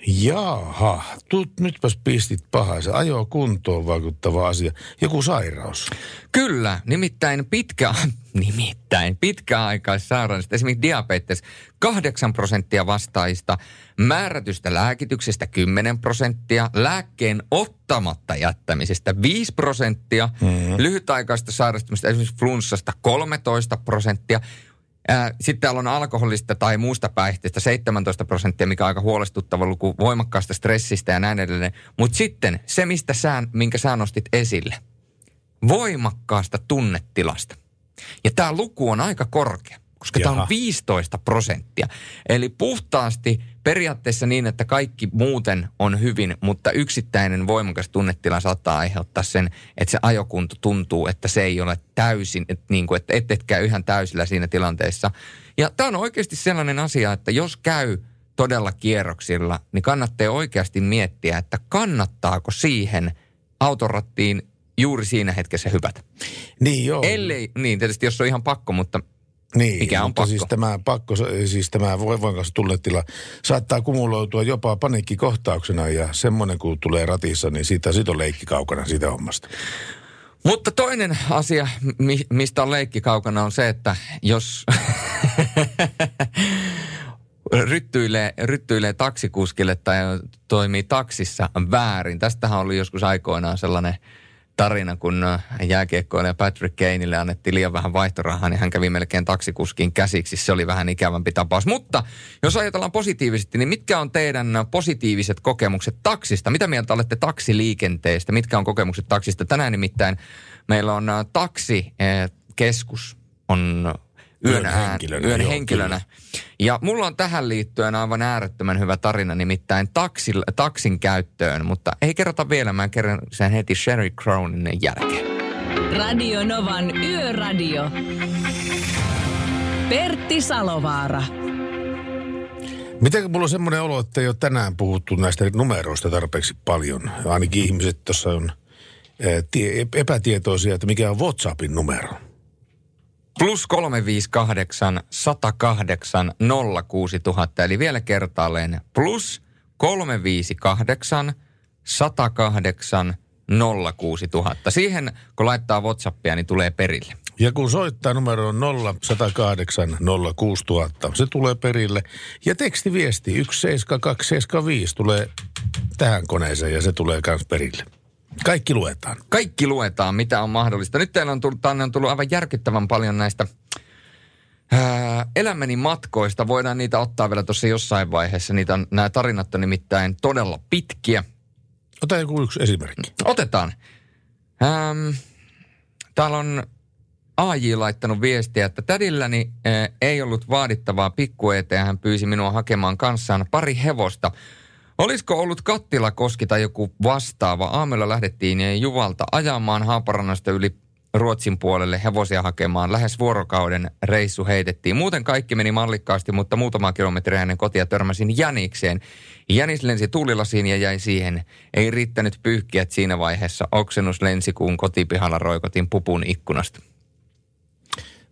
Jaha, tut, nytpäs pistit pahaa. Se ajo kuntoon vaikuttava asia. Joku sairaus. Kyllä, nimittäin pitkä, nimittäin pitkäaikaissairaudesta, esimerkiksi diabetes, 8 prosenttia vastaajista, määrätystä lääkityksestä 10 prosenttia, lääkkeen ottamatta jättämisestä 5 prosenttia, mm-hmm. lyhytaikaista sairastumista, esimerkiksi flunssasta 13 prosenttia, Sitten täällä on alkoholista tai muusta päihteestä 17 prosenttia, mikä on aika huolestuttava luku voimakkaasta stressistä ja näin edelleen. Mutta sitten se, mistä sä, minkä sä nostit esille, voimakkaasta tunnetilasta. Ja tämä luku on aika korkea, koska tämä on Jaha. 15 prosenttia. Eli puhtaasti periaatteessa niin, että kaikki muuten on hyvin, mutta yksittäinen voimakas tunnetila saattaa aiheuttaa sen, että se ajokunto tuntuu, että se ei ole täysin, että, niin kuin, että et, et käy ihan täysillä siinä tilanteessa. Ja tämä on oikeasti sellainen asia, että jos käy todella kierroksilla, niin kannattaa oikeasti miettiä, että kannattaako siihen autorattiin juuri siinä hetkessä hypätä. Niin joo. Ellei, niin tietysti jos on ihan pakko, mutta Niin, Mikä on mutta pakko? siis tämä pakko, siis tämä voimakas tunnetila saattaa kumuloitua jopa paniikkikohtauksena ja semmoinen kun tulee ratissa, niin siitä, siitä on leikki kaukana siitä hommasta. Mutta toinen asia, mi- mistä on leikki kaukana, on se, että jos ryttyilee, ryttyilee taksikuskille tai toimii taksissa väärin. Tästähän oli joskus aikoinaan sellainen tarina, kun jääkiekkoilija Patrick Kaneille annettiin liian vähän vaihtorahaa, niin hän kävi melkein taksikuskin käsiksi. Se oli vähän ikävämpi tapaus. Mutta jos ajatellaan positiivisesti, niin mitkä on teidän positiiviset kokemukset taksista? Mitä mieltä olette taksiliikenteestä? Mitkä on kokemukset taksista? Tänään nimittäin meillä on ä, taksikeskus on yön, Yön henkilönä, yön joo, henkilönä. Ja mulla on tähän liittyen aivan äärettömän hyvä tarina, nimittäin taksil, taksin käyttöön, mutta ei kerrota vielä, mä kerron sen heti Sherry Crownin jälkeen. Radio Novan Yöradio. Pertti Salovaara. Miten mulla on semmoinen olo, että ei ole tänään puhuttu näistä numeroista tarpeeksi paljon. Ainakin ihmiset tuossa on tie, epätietoisia, että mikä on WhatsAppin numero. Plus 358 108 06000, eli vielä kertaalleen plus 358 108 06000. Siihen kun laittaa WhatsAppia, niin tulee perille. Ja kun soittaa numero on 0108 06000, se tulee perille. Ja tekstiviesti 17275 tulee tähän koneeseen ja se tulee myös perille. Kaikki luetaan. Kaikki luetaan, mitä on mahdollista. Nyt teillä on tullut, tänne on tullut aivan järkyttävän paljon näistä ää, elämäni matkoista. Voidaan niitä ottaa vielä tuossa jossain vaiheessa. Niitä on, nämä tarinat on nimittäin todella pitkiä. Ota joku yksi esimerkki. Otetaan. Ähm, täällä on AJ laittanut viestiä, että tädilläni äh, ei ollut vaadittavaa pikkueetä ja hän pyysi minua hakemaan kanssaan pari hevosta. Olisiko ollut kattilakoski tai joku vastaava? Aamulla lähdettiin Juvalta ajamaan Haaparannasta yli Ruotsin puolelle hevosia hakemaan. Lähes vuorokauden reissu heitettiin. Muuten kaikki meni mallikkaasti, mutta muutama kilometri hänen kotia törmäsin Jänikseen. Jänis lensi tuulilasiin ja jäi siihen. Ei riittänyt pyyhkiät siinä vaiheessa. Oksennus lensi, kun kotipihalla roikotin pupun ikkunasta.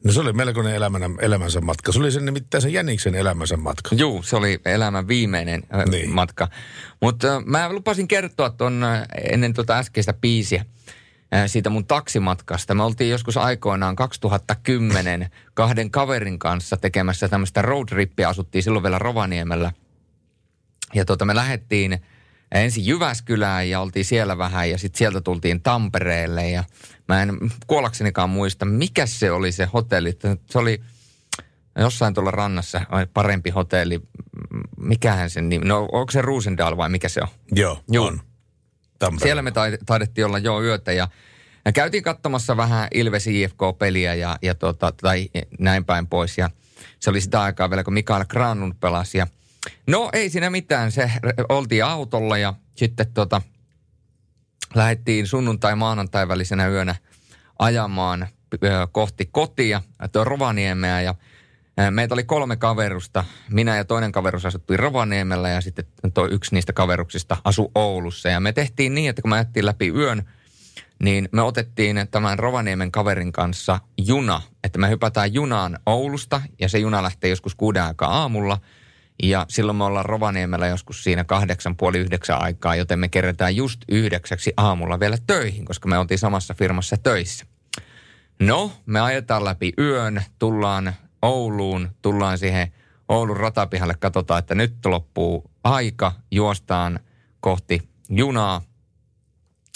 No se oli melkoinen elämän, elämänsä matka. Se oli sen nimittäin sen Jäniksen elämänsä matka. Juu, se oli elämän viimeinen niin. Niin. matka. Mutta mä lupasin kertoa tuon äh, ennen tuota äskeistä biisiä äh, siitä mun taksimatkasta. Me oltiin joskus aikoinaan 2010 kahden kaverin kanssa tekemässä tämmöistä roadrippiä. Asuttiin silloin vielä Rovaniemellä. Ja tuota, me lähdettiin ensin Jyväskylään ja oltiin siellä vähän ja sitten sieltä tultiin Tampereelle ja mä en kuollaksenikaan muista, mikä se oli se hotelli. Se oli jossain tuolla rannassa parempi hotelli. Mikähän sen nimi, no onko se Rosendal vai mikä se on? Joo, Joo. on. Tampereella. Siellä me taid- taidettiin olla jo yötä ja, ja käytiin katsomassa vähän Ilves IFK-peliä ja, ja tota, tai näin päin pois. Ja se oli sitä aikaa vielä, kun Mikael Granlund pelasi. Ja no ei siinä mitään, se oltiin autolla ja sitten tota, lähdettiin sunnuntai-maanantai välisenä yönä ajamaan kohti kotia, Rovaniemeä ja Meitä oli kolme kaverusta. Minä ja toinen kaverus asuttiin Rovaniemellä ja sitten toi yksi niistä kaveruksista asui Oulussa. Ja me tehtiin niin, että kun me jättiin läpi yön, niin me otettiin tämän Rovaniemen kaverin kanssa juna. Että me hypätään junaan Oulusta ja se juna lähtee joskus kuuden aikaa aamulla. Ja silloin me ollaan Rovaniemellä joskus siinä kahdeksan puoli yhdeksän aikaa, joten me kerätään just yhdeksäksi aamulla vielä töihin, koska me oltiin samassa firmassa töissä. No, me ajetaan läpi yön, tullaan Ouluun, tullaan siihen Oulun ratapihalle, katsotaan, että nyt loppuu aika, juostaan kohti junaa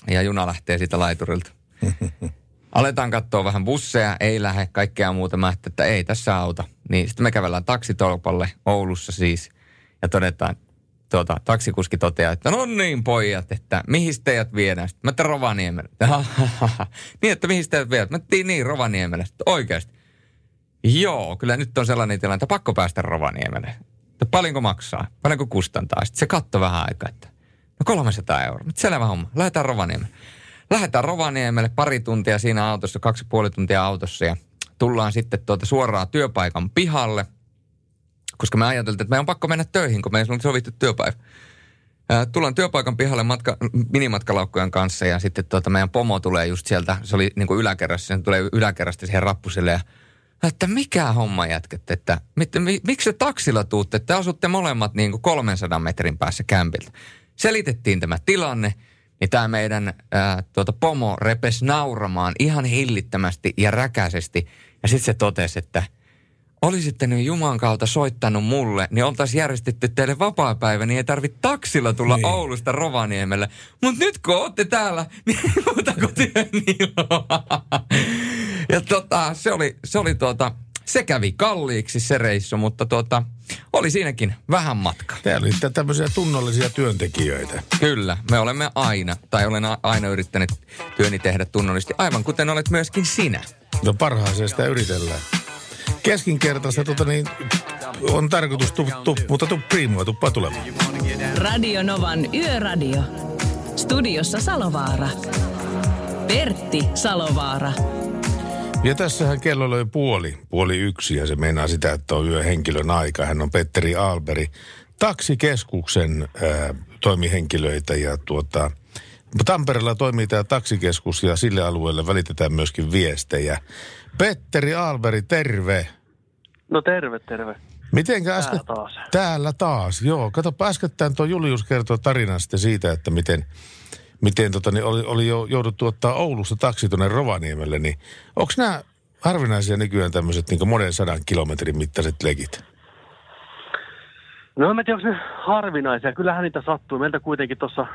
ja juna lähtee siitä laiturilta. Aletaan katsoa vähän busseja, ei lähde, kaikkea muuta. Mä että ei tässä auta. Niin sitten me kävellään taksitolpalle Oulussa siis ja todetaan, tuota, taksikuski toteaa, että no niin pojat, että mihin teidät viedään? Sitten mä että Rovaniemelle. niin, että mihin teidät viedään? Mä että niin Rovaniemelle. Sitten oikeasti. Joo, kyllä nyt on sellainen tilanne, että pakko päästä Rovaniemelle. Että paljonko maksaa? Paljonko kustantaa? Sitten se katto vähän aikaa, että no 300 euroa. Mutta selvä homma. Lähdetään Rovaniemelle. Lähdetään Rovaniemelle pari tuntia siinä autossa, kaksi ja puoli tuntia autossa ja tullaan sitten tuota suoraan työpaikan pihalle, koska me ajateltiin, että meidän on pakko mennä töihin, kun meillä on sovittu työpäivä. Tullaan työpaikan pihalle matka, minimatkalaukkujen kanssa ja sitten tuota, meidän pomo tulee just sieltä, se oli niin kuin yläkerrassa, se tulee yläkerrasta siihen rappusille ja että mikä homma jätkät, että mit, mi, miksi te taksilla tuutte, te asutte molemmat niin kuin 300 metrin päässä kämpiltä. Selitettiin tämä tilanne, niin tämä meidän ää, tuota pomo repes nauramaan ihan hillittömästi ja räkäisesti. Ja sitten se totesi, että olisitte nyt Juman kautta soittanut mulle, niin oltaisiin järjestetty teille vapaa-päivä, niin ei tarvitse taksilla tulla niin. Oulusta Rovaniemelle. Mutta nyt kun olette täällä, niin muuta kuin. Ja tota, se oli, se oli tuota, se kävi kalliiksi se reissu, mutta tuota, oli siinäkin vähän matkaa. Täällä oli tä- tämmöisiä tunnollisia työntekijöitä. Kyllä, me olemme aina, tai olen aina yrittänyt työni tehdä tunnollisesti, aivan kuten olet myöskin sinä. No parhaaseen sitä yritellään. Keskinkertaista tota niin, on tarkoitus, tu, tu, mutta tu priimua, tuppaa tulemaan. Radio Novan Yöradio. Studiossa Salovaara. Pertti Salovaara. Ja tässähän kello oli puoli, puoli yksi ja se meinaa sitä, että on yöhenkilön aika. Hän on Petteri Alberi, taksikeskuksen ää, toimihenkilöitä ja tuota, Tampereella toimii tämä taksikeskus ja sille alueelle välitetään myöskin viestejä. Petteri Alberi, terve. No terve, terve. Mitenkä äsken... Täällä taas. Täällä taas, joo. Katsopa äskettäin tuo Julius kertoi tarinan sitten siitä, että miten, miten tota, niin oli, oli jo jouduttu ottaa Oulusta taksi tuonne Rovaniemelle, niin onko nämä harvinaisia nykyään tämmöiset niin monen sadan kilometrin mittaiset legit? No en tiedä, onko ne harvinaisia. Kyllähän niitä sattuu. Meiltä kuitenkin tuossa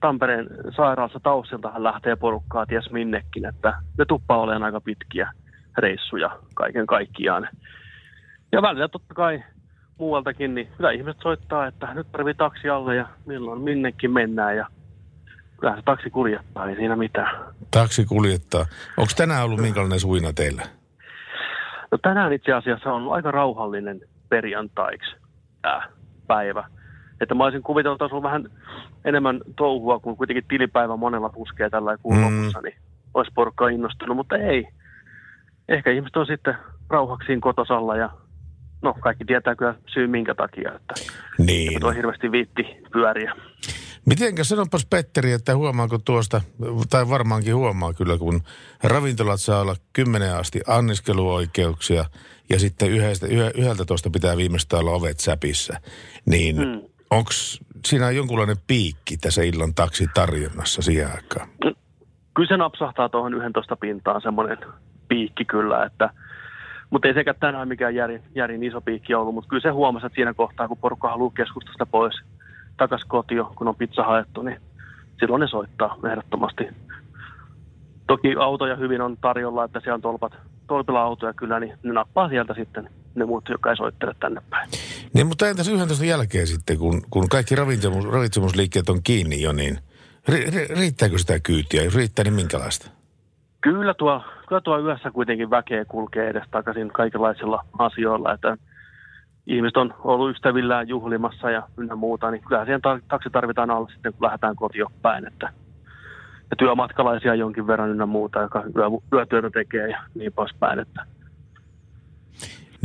Tampereen sairaalassa taustiltahan lähtee porukkaa ties minnekin, että ne tuppaa olemaan aika pitkiä. reissuja kaiken kaikkiaan. Ja välillä totta kai muualtakin, niin kyllä ihmiset soittaa, että nyt tarvii taksi alle ja milloin minnekin mennään ja kyllä se taksi kuljettaa, ei siinä mitään. Taksi kuljettaa. Onko tänään ollut minkälainen suina teillä? No tänään itse asiassa on aika rauhallinen perjantaiksi tämä päivä. Että mä olisin kuvitellut, että on vähän enemmän touhua, kun kuitenkin tilipäivä monella puskee tällä kuun mm. lopussa, niin olisi porukkaa innostunut, mutta ei. Ehkä ihmiset on sitten rauhaksiin kotosalla ja no kaikki tietää kyllä syy minkä takia, että Niin. on hirveästi viitti pyöriä. Mitenkä sanopas Petteri, että huomaako tuosta, tai varmaankin huomaa kyllä, kun ravintolat saa olla kymmenen asti anniskeluoikeuksia ja sitten yhdestä, yhdeltä tuosta pitää viimeistään olla ovet säpissä. Niin mm. onko siinä jonkunlainen piikki tässä illan taksitarjonnassa siihen aikaan? Kyllä se napsahtaa tuohon 11 pintaan semmoinen piikki kyllä, että mutta ei sekä tänään mikään järin, järin iso piikki ollut, mutta kyllä se huomasi, että siinä kohtaa, kun porukka haluaa keskustasta pois takaisin kotiin, kun on pizza haettu, niin silloin ne soittaa ehdottomasti. Toki autoja hyvin on tarjolla, että siellä on tolpat, tolpilla autoja kyllä, niin ne nappaa sieltä sitten ne muut, jotka ei soittele tänne päin. Niin, mutta entäs 11 jälkeen sitten, kun, kun kaikki ravitsemus, ravitsemusliikkeet on kiinni jo, niin ri, ri, riittääkö sitä kyytiä? Jos riittää, niin minkälaista? Kyllä tuo, kyllä tuo yössä kuitenkin väkeä kulkee edestakaisin kaikenlaisilla asioilla, että ihmiset on ollut ystävillään juhlimassa ja ynnä muuta, niin kyllähän siihen taksi tarvitaan alla sitten, kun lähdetään kotiin päin, että ja työmatkalaisia jonkin verran ynnä muuta, joka yö, yötyötä tekee ja niin poispäin, että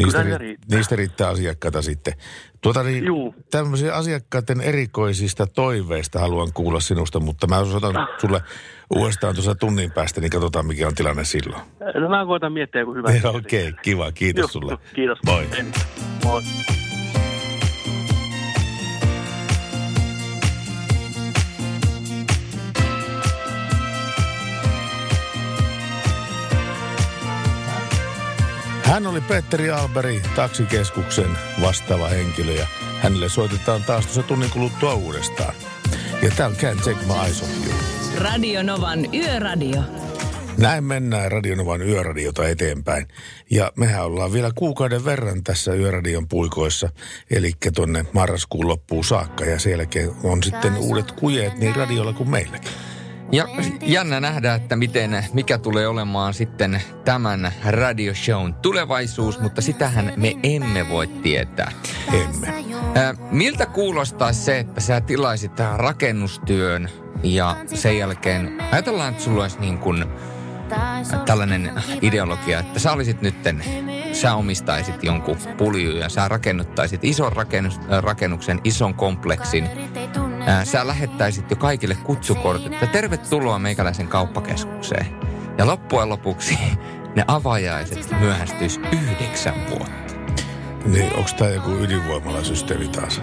Niistä, ri, riittää. niistä riittää asiakkaita sitten. Tuota niin, tämmöisiä asiakkaiden erikoisista toiveista haluan kuulla sinusta, mutta mä osoitan sulle uudestaan tuossa tunnin päästä, niin katsotaan mikä on tilanne silloin. no mä koitan miettiä joku hyvä. Okei, okay, kiva. Kiitos Joo, sulle. Kiitos. Moi. Moi. Hän oli Petteri Alberi, taksikeskuksen vastaava henkilö ja hänelle soitetaan taas tuossa tunnin kuluttua uudestaan. Ja tää on Can't Take My Eyes Off You. Radio Novan Yöradio. Näin mennään Radionovan yöradiota eteenpäin. Ja mehän ollaan vielä kuukauden verran tässä yöradion puikoissa, eli tonne marraskuun loppuun saakka. Ja sen jälkeen on sitten uudet kujeet niin radiolla kuin meilläkin. Ja jännä nähdä, että miten, mikä tulee olemaan sitten tämän radioshown tulevaisuus, mutta sitähän me emme voi tietää. Emme. Äh, miltä kuulostaa se, että sä tilaisit tähän rakennustyön ja sen jälkeen ajatellaan, että sulla olisi niin kuin tällainen ideologia, että sä olisit nytten, sä omistaisit jonkun pulju ja sä rakennuttaisit ison rakennus, rakennuksen, ison kompleksin. Äh, sä lähettäisit jo kaikille kutsukortit, että tervetuloa meikäläisen kauppakeskukseen. Ja loppujen lopuksi ne avajaiset myöhästyis yhdeksän vuotta. Niin, onko tämä joku ydinvoimalasysteemi taas?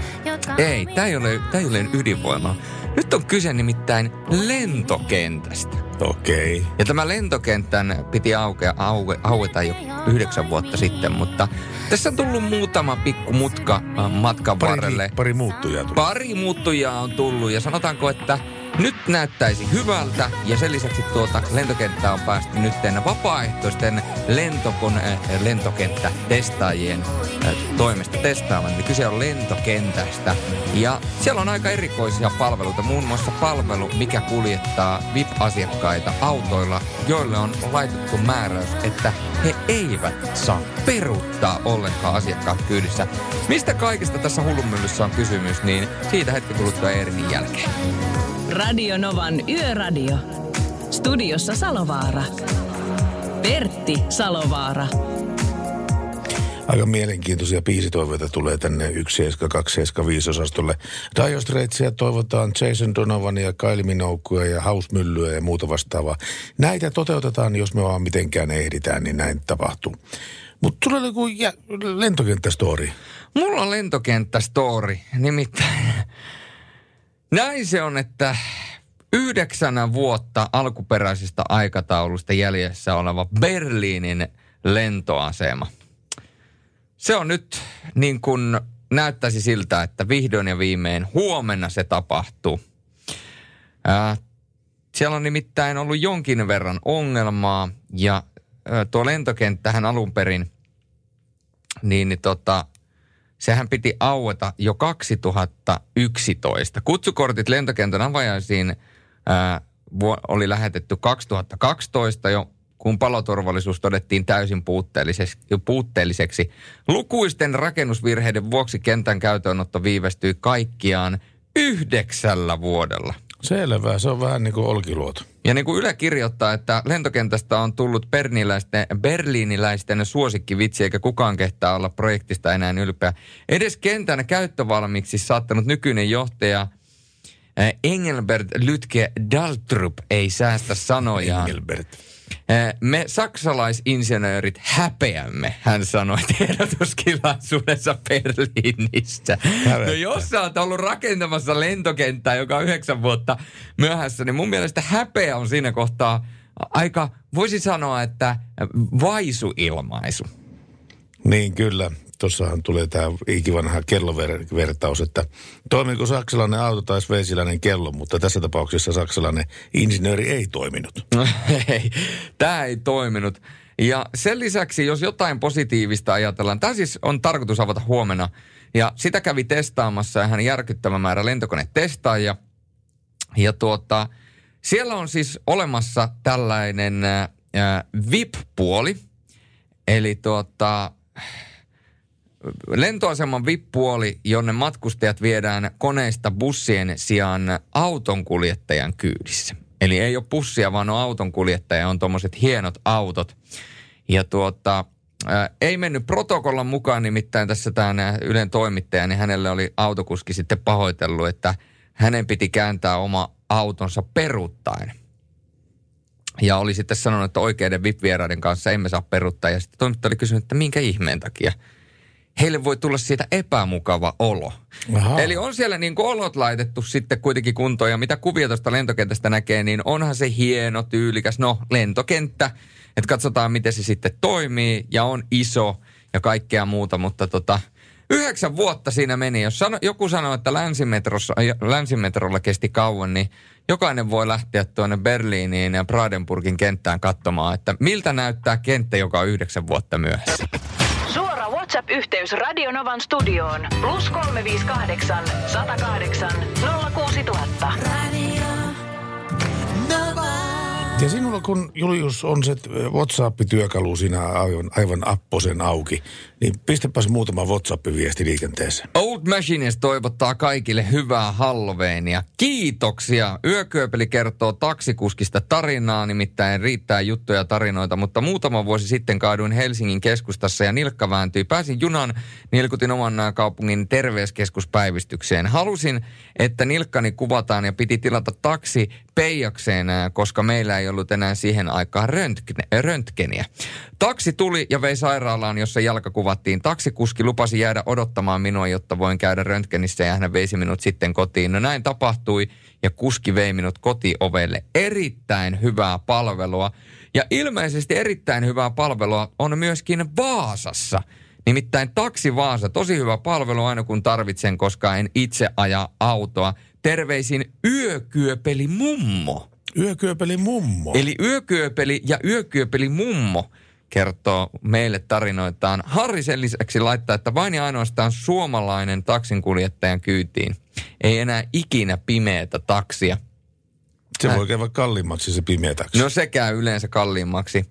Ei, tämä ei ole, tää ei ole ydinvoima. Nyt on kyse nimittäin lentokentästä. Okei. Okay. Ja tämä lentokentän piti aukea, auke, aueta jo yhdeksän vuotta sitten, mutta tässä on tullut muutama pikku mutka äh, matkan Pari, varrelle. pari muuttujaa tuli. Pari muuttujaa on tullut ja sanotaanko, että nyt näyttäisi hyvältä ja sen lisäksi tuota lentokenttää on päästy nyt vapaaehtoisten lentokone, äh, lentokenttätestaajien äh, toimesta testaamaan. Eli kyse on lentokentästä ja siellä on aika erikoisia palveluita, muun muassa palvelu, mikä kuljettaa VIP-asiakkaita autoilla, joille on laitettu määräys, että he eivät saa peruuttaa ollenkaan asiakkaat kyydissä. Mistä kaikesta tässä hullunmyllyssä on kysymys, niin siitä hetki kuluttua Eerinin jälkeen. Radio Novan Yöradio. Studiossa Salovaara. Pertti Salovaara. Aika mielenkiintoisia biisitoiveita tulee tänne 17275 osastolle. Dire Straitsia toivotaan Jason Donovania, Kylie Minoguea ja Hausmyllyä ja muuta vastaavaa. Näitä toteutetaan, jos me vaan mitenkään ehditään, niin näin tapahtuu. Mutta tulee joku jä- lentokenttästori. Mulla on lentokenttästory, nimittäin näin se on, että yhdeksänä vuotta alkuperäisestä aikataulusta jäljessä oleva Berliinin lentoasema. Se on nyt niin kuin näyttäisi siltä, että vihdoin ja viimein huomenna se tapahtuu. Ää, siellä on nimittäin ollut jonkin verran ongelmaa ja tuo lentokenttähän alun perin, niin, niin tota, sehän piti aueta jo 2011. Kutsukortit lentokentän avajaisiin ää, oli lähetetty 2012 jo, kun paloturvallisuus todettiin täysin puutteelliseksi, puutteelliseksi. Lukuisten rakennusvirheiden vuoksi kentän käyttöönotto viivästyi kaikkiaan yhdeksällä vuodella. Selvä, se on vähän niin kuin olkiluoto. Ja niin kuin Yle kirjoittaa, että lentokentästä on tullut berliiniläisten, berliiniläisten suosikkivitsi, eikä kukaan kehtaa olla projektista enää ylpeä. Edes kentän käyttövalmiiksi saattanut nykyinen johtaja eh, Engelbert Lytke Daltrup ei säästä sanojaan. Engelbert. Eh, Me saksalaisinsinöörit häpeämme, hän sanoi tiedotuskilaisuudessa Berliinissä. No jos sä oot ollut rakentamassa lentokenttää, joka on yhdeksän vuotta myöhässä, niin mun mielestä häpeä on siinä kohtaa aika, voisi sanoa, että vaisuilmaisu. Niin kyllä. Tuossahan tulee tämä ikivanha kellovertaus, että toimiiko saksalainen auto tai sveitsiläinen kello, mutta tässä tapauksessa saksalainen insinööri ei toiminut. No ei, tämä ei toiminut. Ja sen lisäksi, jos jotain positiivista ajatellaan, tämä siis on tarkoitus avata huomenna. Ja sitä kävi testaamassa ihan järkyttävä määrä lentokonetestaajia. Ja tuota, siellä on siis olemassa tällainen ää, VIP-puoli. Eli tuota, lentoaseman VIP-puoli, jonne matkustajat viedään koneista bussien sijaan autonkuljettajan kyydissä. Eli ei ole bussia, vaan on autonkuljettaja, on tuommoiset hienot autot. Ja tuota, ää, ei mennyt protokollan mukaan, nimittäin tässä tämä Ylen toimittaja, niin hänelle oli autokuski sitten pahoitellut, että hänen piti kääntää oma autonsa peruuttaen. Ja oli sitten sanonut, että oikeiden VIP-vieraiden kanssa emme saa peruuttaa. Ja sitten toimittaja oli kysynyt, että minkä ihmeen takia heille voi tulla siitä epämukava olo. Aha. Eli on siellä niin kuin olot laitettu sitten kuitenkin kuntoon. Ja mitä kuvia tuosta lentokentästä näkee, niin onhan se hieno, tyylikäs, no lentokenttä. Että katsotaan, miten se sitten toimii ja on iso ja kaikkea muuta. Mutta tota, yhdeksän vuotta siinä meni. Jos sano, joku sanoo, että länsimetrossa, länsimetrolla kesti kauan, niin jokainen voi lähteä tuonne Berliiniin ja Bradenburgin kenttään katsomaan, että miltä näyttää kenttä, joka on yhdeksän vuotta myöhässä. WhatsApp-yhteys Radionovan studioon plus 358 108 06000. Ja sinulla kun Julius on se WhatsApp-työkalu siinä aivan, aivan apposen auki, niin pistäpäs muutama WhatsApp-viesti liikenteeseen. Old Machinist toivottaa kaikille hyvää Halloweenia. Kiitoksia. Yökyöpeli kertoo taksikuskista tarinaa, nimittäin riittää juttuja ja tarinoita, mutta muutama vuosi sitten kaaduin Helsingin keskustassa ja nilkka vääntyi. Pääsin junan, nilkutin oman ää, kaupungin terveyskeskuspäivystykseen. Halusin, että nilkkani kuvataan ja piti tilata taksi Peijakseen, koska meillä ei ollut enää siihen aikaan röntgen- röntgeniä. Taksi tuli ja vei sairaalaan, jossa jalka kuvattiin. Taksikuski lupasi jäädä odottamaan minua, jotta voin käydä röntgenissä ja hän veisi minut sitten kotiin. No näin tapahtui ja kuski vei minut kotiovelle. Erittäin hyvää palvelua. Ja ilmeisesti erittäin hyvää palvelua on myöskin Vaasassa. Nimittäin Taksi Vaasa, tosi hyvä palvelu aina kun tarvitsen, koska en itse aja autoa. Terveisin Yökyöpeli Mummo. Yökyöpeli mummo. Eli Yökyöpeli ja Yökyöpeli Mummo kertoo meille tarinoitaan. Harri sen lisäksi laittaa, että vain ja ainoastaan suomalainen taksinkuljettajan kyytiin. Ei enää ikinä pimeätä taksia. Se voi käydä kalliimmaksi se pimeä taksi. No se käy yleensä kalliimmaksi.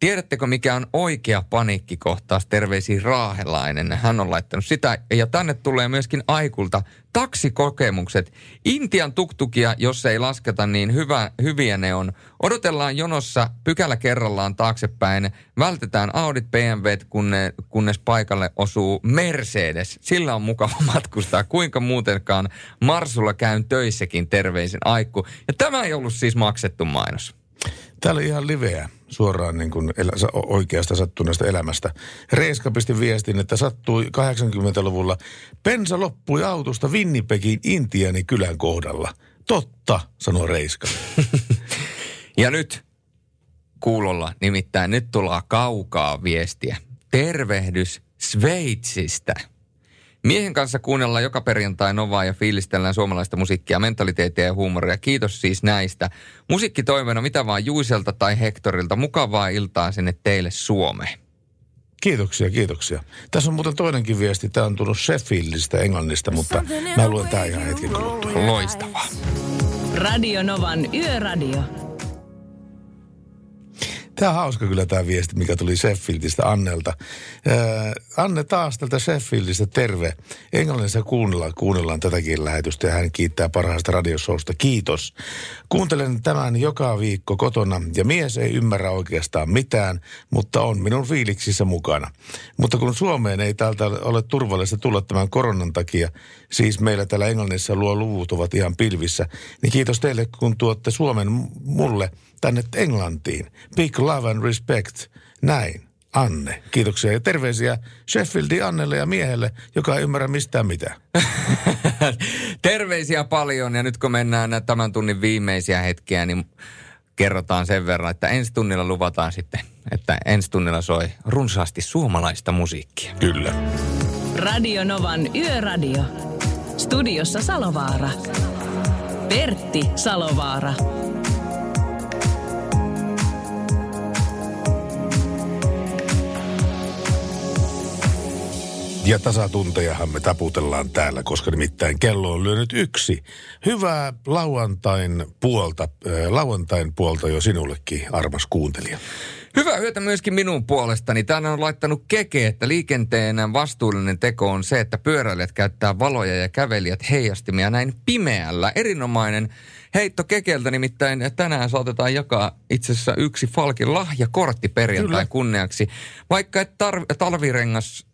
Tiedättekö mikä on oikea paniikkikohtaus? Terveisiin Raahelainen. Hän on laittanut sitä. Ja tänne tulee myöskin Aikulta taksikokemukset. Intian tuktukia, jos ei lasketa, niin hyvä, hyviä ne on. Odotellaan jonossa pykälä kerrallaan taaksepäin. Vältetään Audit BMW, kunne, kunnes paikalle osuu Mercedes. Sillä on mukava matkustaa. Kuinka muutenkaan Marsulla käyn töissäkin terveisin Aikku. Ja tämä ei ollut siis maksettu mainos. Täällä oli ihan liveä suoraan niin kuin elä, oikeasta sattuneesta elämästä. Reiska pisti viestin, että sattui 80-luvulla. Pensa loppui autosta Winnipegin Intiani kylän kohdalla. Totta, sanoi Reiska. Ja nyt kuulolla, nimittäin nyt tullaan kaukaa viestiä. Tervehdys Sveitsistä. Miehen kanssa kuunnellaan joka perjantai Novaa ja fiilistellään suomalaista musiikkia, mentaliteettia ja huumoria. Kiitos siis näistä. Musiikkitoiveena mitä vaan Juiselta tai Hektorilta. Mukavaa iltaa sinne teille Suomeen. Kiitoksia, kiitoksia. Tässä on muuten toinenkin viesti. Tämä on tullut Sheffieldistä, Englannista, mutta mä luen tämä ihan hetken kuluttua. Loistavaa. Radio Novan Yöradio. Tämä on hauska kyllä tämä viesti, mikä tuli Sheffieldistä Annelta. Ää, Anne taas tältä Sheffieldistä terve. Englannissa kuunnellaan, kuunnellaan tätäkin lähetystä ja hän kiittää parhaasta radioshowsta. Kiitos. Kuuntelen tämän joka viikko kotona ja mies ei ymmärrä oikeastaan mitään, mutta on minun fiiliksissä mukana. Mutta kun Suomeen ei täältä ole turvallista tulla tämän koronan takia, siis meillä täällä Englannissa luo luvut ovat ihan pilvissä, niin kiitos teille kun tuotte Suomen mulle tänne Englantiin. Big love and respect. Näin. Anne. Kiitoksia ja terveisiä Sheffieldin Annelle ja miehelle, joka ei ymmärrä mistään mitään. Terveisiä paljon ja nyt kun mennään tämän tunnin viimeisiä hetkiä, niin kerrotaan sen verran, että ensi tunnilla luvataan sitten, että ensi tunnilla soi runsaasti suomalaista musiikkia. Kyllä. Radio Novan Yöradio. Studiossa Salovaara. Pertti Salovaara. Ja tasatuntejahan me taputellaan täällä, koska nimittäin kello on lyönyt yksi. Hyvää lauantain puolta, äh, lauantain puolta jo sinullekin, armas kuuntelija. Hyvää yötä myöskin minun puolestani. Tänne on laittanut keke, että liikenteen vastuullinen teko on se, että pyöräilijät käyttää valoja ja kävelijät heijastimia näin pimeällä. Erinomainen heitto kekeltä, nimittäin tänään saatetaan jakaa itse asiassa yksi Falkin lahjakortti perjantai Kyllä. kunniaksi. Vaikka et tar- talvirengas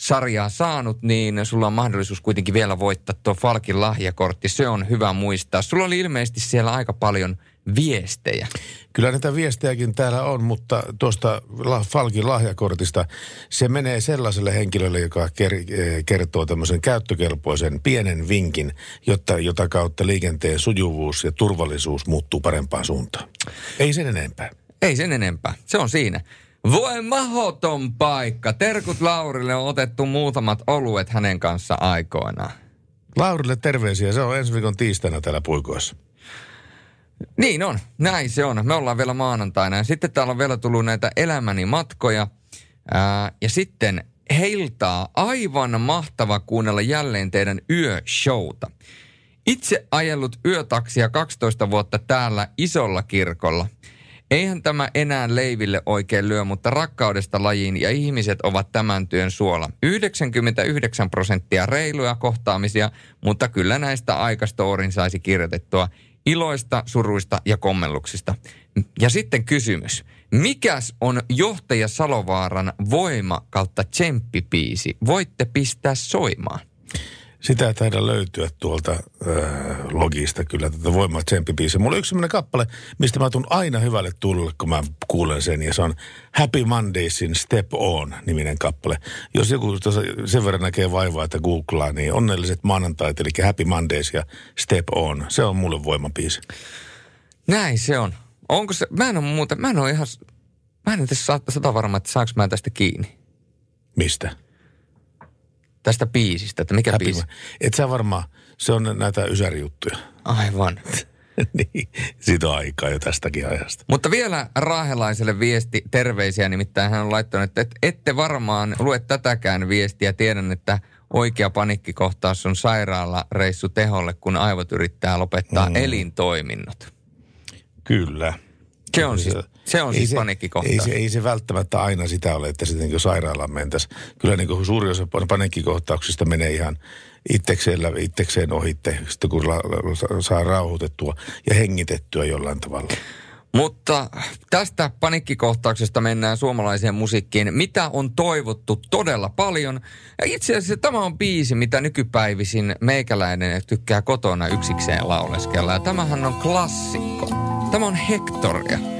sarjaa saanut, niin sulla on mahdollisuus kuitenkin vielä voittaa tuo Falkin lahjakortti. Se on hyvä muistaa. Sulla oli ilmeisesti siellä aika paljon viestejä. Kyllä näitä viestejäkin täällä on, mutta tuosta Falkin lahjakortista se menee sellaiselle henkilölle, joka ker- eh, kertoo tämmöisen käyttökelpoisen pienen vinkin, jotta, jota kautta liikenteen sujuvuus ja turvallisuus muuttuu parempaan suuntaan. Ei sen enempää. Ei sen enempää. Se on siinä. Voi mahoton paikka. Terkut Laurille on otettu muutamat oluet hänen kanssa aikoinaan. Laurille terveisiä, se on ensi viikon tiistaina täällä puikoissa. Niin on, näin se on. Me ollaan vielä maanantaina. Ja sitten täällä on vielä tullut näitä elämäni matkoja. Ää, ja sitten heiltaa aivan mahtava kuunnella jälleen teidän yöshowta. Itse ajellut yötaksia 12 vuotta täällä isolla kirkolla. Eihän tämä enää leiville oikein lyö, mutta rakkaudesta lajiin ja ihmiset ovat tämän työn suola. 99 prosenttia reiluja kohtaamisia, mutta kyllä näistä aikastoorin saisi kirjoitettua iloista, suruista ja kommelluksista. Ja sitten kysymys. Mikäs on johtaja Salovaaran voima kautta tsemppipiisi? Voitte pistää soimaan. Sitä ei taida löytyä tuolta äh, logista kyllä, tätä voimaa tsemppibiisiä. Mulla on yksi sellainen kappale, mistä mä tuun aina hyvälle tulle, kun mä kuulen sen. Ja se on Happy Mondaysin Step On niminen kappale. Jos joku tuossa sen verran näkee vaivaa, että googlaa, niin onnelliset maanantait, eli Happy Mondays ja Step On. Se on mulle voimabiisi. Näin se on. Onko se, mä en ole muuta, mä en ole ihan, mä en ole sata varma, että saanko mä tästä kiinni. Mistä? Tästä biisistä, että mikä Happy biisi? Et sä varmaan, se on näitä ysärijuttuja. Aivan. niin, siitä on aikaa jo tästäkin ajasta. Mutta vielä Raahelaiselle viesti, terveisiä, nimittäin hän on laittanut, että et- ette varmaan lue tätäkään viestiä. Tiedän, että oikea panikkikohtaus on sairaalareissu teholle, kun aivot yrittää lopettaa mm. elintoiminnot. Kyllä. Se on siis, se on ei siis se, panikkikohtaus. Ei se, ei se välttämättä aina sitä ole, että sitten niin sairaalaan mentäisiin. Kyllä niin suuri osa paniikkikohtauksista menee ihan itsekseen, läpi- itsekseen ohitte, sitten kun la, la, saa rauhoitettua ja hengitettyä jollain tavalla. Mutta tästä panikkikohtauksesta mennään suomalaiseen musiikkiin, mitä on toivottu todella paljon. Ja itse asiassa tämä on biisi, mitä nykypäivisin meikäläinen tykkää kotona yksikseen lauleskella. Ja tämähän on klassikko. Tämä on Hectoria.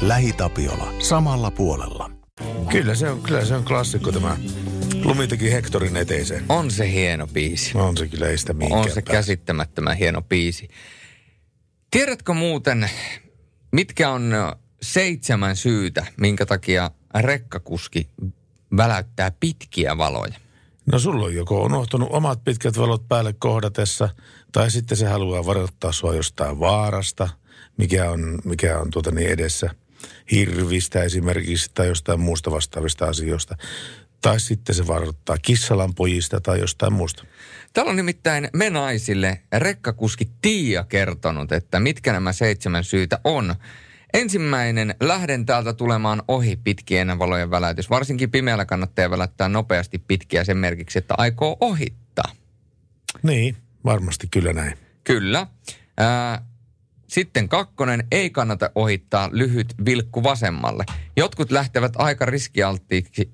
LähiTapiola. Samalla puolella. Kyllä se on, kyllä se on klassikko tämä Lumi teki Hektorin eteiseen. On se hieno biisi. On se kyllä, ei sitä On se käsittämättömän hieno biisi. Tiedätkö muuten, mitkä on seitsemän syytä, minkä takia rekkakuski väläyttää pitkiä valoja? No sulla on joko unohtunut omat pitkät valot päälle kohdatessa, tai sitten se haluaa varoittaa sua jostain vaarasta, mikä on, mikä on tuota niin edessä hirvistä esimerkiksi tai jostain muusta vastaavista asioista. Tai sitten se varoittaa kissalan pojista tai jostain muusta. Täällä on nimittäin me naisille rekkakuski Tiia kertonut, että mitkä nämä seitsemän syytä on. Ensimmäinen, lähden täältä tulemaan ohi pitkien valojen väläytys. Varsinkin pimeällä kannattaa välättää nopeasti pitkiä sen merkiksi, että aikoo ohittaa. Niin, varmasti kyllä näin. Kyllä. Ää, sitten kakkonen, ei kannata ohittaa lyhyt vilkku vasemmalle. Jotkut lähtevät aika riskialttiisti,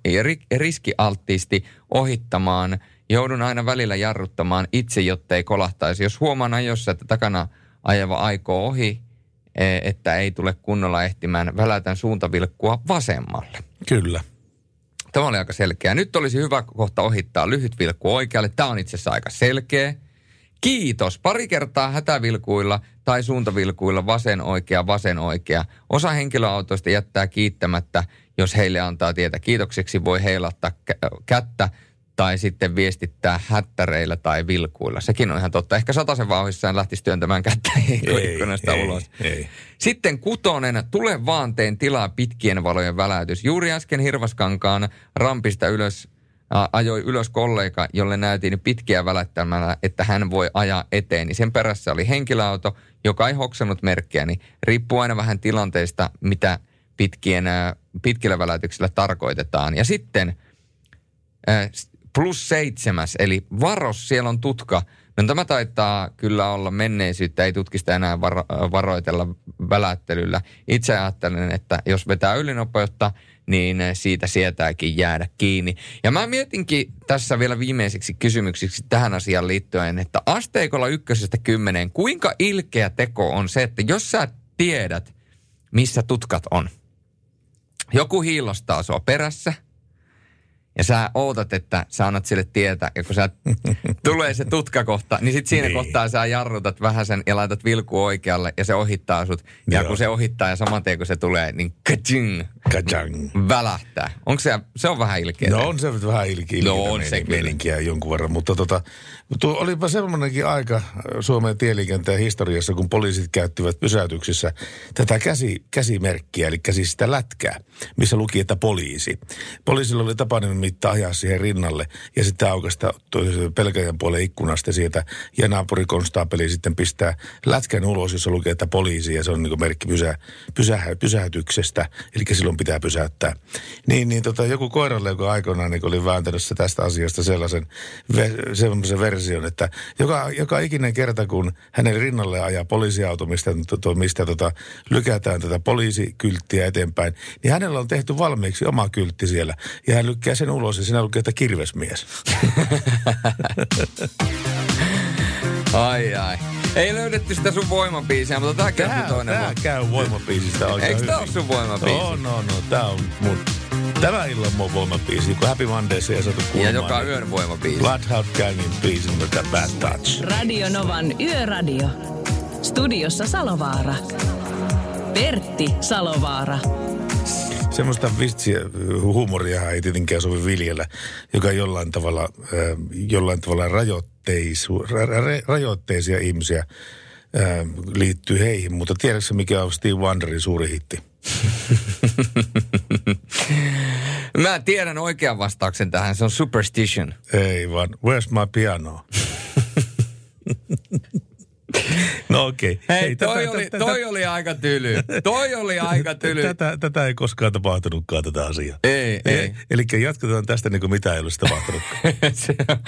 riskialttiisti ohittamaan. Joudun aina välillä jarruttamaan itse, jottei kolahtaisi. Jos huomaan ajossa, että takana ajava aikoo ohi, e, että ei tule kunnolla ehtimään, välätän suuntavilkkua vasemmalle. Kyllä. Tämä oli aika selkeä. Nyt olisi hyvä kohta ohittaa lyhyt vilkku oikealle. Tämä on itse asiassa aika selkeä. Kiitos. Pari kertaa hätävilkuilla tai suuntavilkuilla vasen oikea, vasen oikea. Osa henkilöautoista jättää kiittämättä, jos heille antaa tietä kiitokseksi, voi heilattaa kättä tai sitten viestittää hättäreillä tai vilkuilla. Sekin on ihan totta. Ehkä sataisen vauhissaan lähtisi työntämään kättä ikkunasta ei, ulos. Ei. Sitten kutonen, tule vaan teen tilaa pitkien valojen väläytys. Juuri äsken Hirvaskankaan rampista ylös ajoi ylös kollega, jolle näytin pitkiä välättämällä, että hän voi ajaa eteen. Niin sen perässä oli henkilöauto, joka ei hoksannut merkkiä. Niin riippuu aina vähän tilanteesta, mitä pitkien, pitkillä välätyksillä tarkoitetaan. Ja sitten plus seitsemäs, eli varos, siellä on tutka. No tämä taitaa kyllä olla menneisyyttä, ei tutkista enää varo, varoitella välättelyllä. Itse ajattelen, että jos vetää ylinopeutta, niin siitä sietääkin jäädä kiinni. Ja mä mietinkin tässä vielä viimeiseksi kysymyksiksi tähän asiaan liittyen, että asteikolla ykkösestä kymmeneen, kuinka ilkeä teko on se, että jos sä tiedät, missä tutkat on. Joku hiilostaa sua perässä – ja sä ootat, että sä annat sille tietä, ja kun sä tulee se tutkakohta, niin sit siinä niin. kohtaa sä jarrutat vähän sen ja laitat vilku oikealle ja se ohittaa sut. Ja Joo. kun se ohittaa ja saman tien kun se tulee, niin kaching, kachang, välähtää. Onko se, se on vähän ilkeä? No on se vähän ilkeä. No on se kyllä. jonkun verran, mutta tota, tuo olipa semmoinenkin aika Suomen tieliikenteen historiassa, kun poliisit käyttivät pysäytyksissä tätä käsi, käsimerkkiä, eli siis sitä lätkää, missä luki, että poliisi. Poliisilla oli tapainen mitta ajaa siihen rinnalle ja sitten aukasta pelkäjän puolen ikkunasta sieltä ja naapurikonstaapeli sitten pistää lätkän ulos, jossa lukee, että poliisi ja se on niin merkki pysä, pysä, pysäytyksestä, eli silloin pitää pysäyttää. Niin, niin tota, joku koiralle, joka aikoinaan niin oli vääntänyt tästä asiasta sellaisen, sellaisen version, että joka, joka ikinen kerta, kun hänen rinnalle ajaa poliisiauto, mistä, to, mistä tota, lykätään tätä poliisikylttiä eteenpäin, niin hänellä on tehty valmiiksi oma kyltti siellä ja hän lykkää sen ulos ja siinä lukee, että kirvesmies. ai ai. Ei löydetty sitä sun voimapiisiä, mutta tää käy toinen. Tää käy voimapiisistä oikein Eikö tää ole sun voimapiisi? No, no, no. Tää on mun Tämä illan mun voimapiisi, kun Happy Mondays ei saatu kuulemaan. Ja joka yön voimapiisi. Bloodhound Gangin biisi nimeltä Bad Touch. Radio Novan Yöradio. Studiossa Salovaara. Pertti Salovaara semmoista vitsiä, huumoria ei tietenkään sovi viljellä, joka jollain tavalla, äh, jollain tavalla rajoitteisu, ra, ra, rajoitteisia ihmisiä äh, liittyy heihin. Mutta tiedätkö mikä on Steve Wonderin suuri hitti? Mä tiedän oikean vastauksen tähän, se on Superstition. Ei vaan, where's my piano? No okei. Okay. Hei, toi, oli, toi oli aika tyly. Toi oli aika tyly. Tätä, tätä ei koskaan tapahtunutkaan tätä asiaa. Ei, ei. Eli jatketaan tästä niin kuin mitä ei olisi tapahtunutkaan. se, on,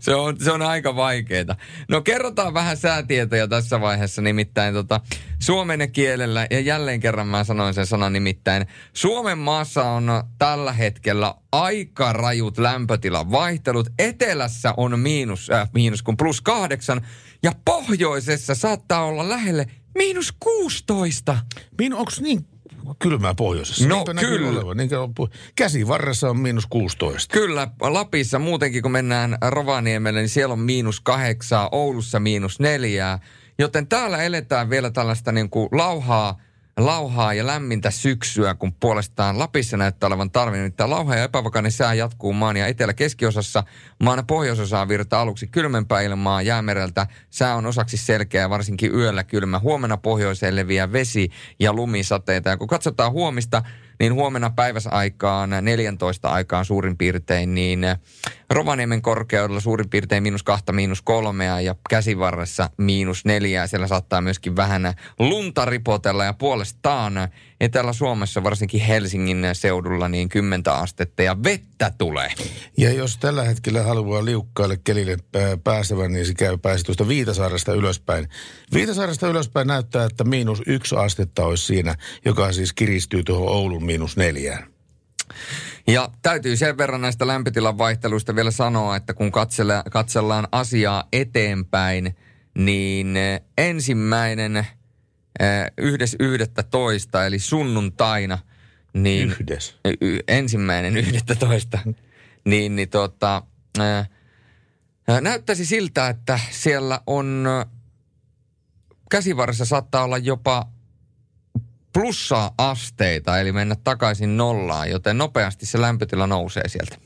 se, on, se on aika vaikeaa. No kerrotaan vähän säätietoja tässä vaiheessa, nimittäin tota, suomen kielellä, ja jälleen kerran mä sanoin sen sanan nimittäin, Suomen maassa on tällä hetkellä aika rajut lämpötilan vaihtelut. Etelässä on miinus, äh, miinus kuin plus kahdeksan, ja pohjoisessa saattaa olla lähelle miinus 16. Min, onko niin kylmää pohjoisessa? No, Niinpä kyllä. Olevan. Niin käsivarressa on miinus 16. Kyllä, Lapissa muutenkin kun mennään Rovaniemelle, niin siellä on miinus kahdeksaa, Oulussa miinus neljää. Joten täällä eletään vielä tällaista niin kuin lauhaa, lauhaa ja lämmintä syksyä, kun puolestaan Lapissa näyttää olevan talvi. Nimittäin lauha ja epävakainen sää jatkuu maan ja etelä-keskiosassa. Maan pohjoisosaan virtaa aluksi kylmempää ilmaa jäämereltä. Sää on osaksi selkeä, varsinkin yöllä kylmä. Huomenna pohjoiseen leviää vesi- ja lumisateita. Ja kun katsotaan huomista, niin huomenna päiväsaikaan 14 aikaan suurin piirtein, niin Rovaniemen korkeudella suurin piirtein miinus kahta, miinus kolmea ja käsivarressa miinus neljää. Siellä saattaa myöskin vähän lunta ripotella ja puolestaan Etelä-Suomessa, varsinkin Helsingin seudulla, niin 10 astetta ja vettä tulee. Ja jos tällä hetkellä haluaa liukkaalle kelille pääsevän, niin se käy pääsi tuosta Viitasaaresta ylöspäin. Viitasaaresta ylöspäin näyttää, että miinus yksi astetta olisi siinä, joka siis kiristyy tuohon Oulun miinus neljään. Ja täytyy sen verran näistä lämpötilan vaihteluista vielä sanoa, että kun katsella, katsellaan asiaa eteenpäin, niin ensimmäinen yhdes yhdettä toista, eli sunnuntaina, niin Yhdes. y- ensimmäinen yhdettä toista, niin, niin tota, ää, näyttäisi siltä, että siellä on käsivarressa saattaa olla jopa plussaa asteita, eli mennä takaisin nollaan, joten nopeasti se lämpötila nousee sieltä.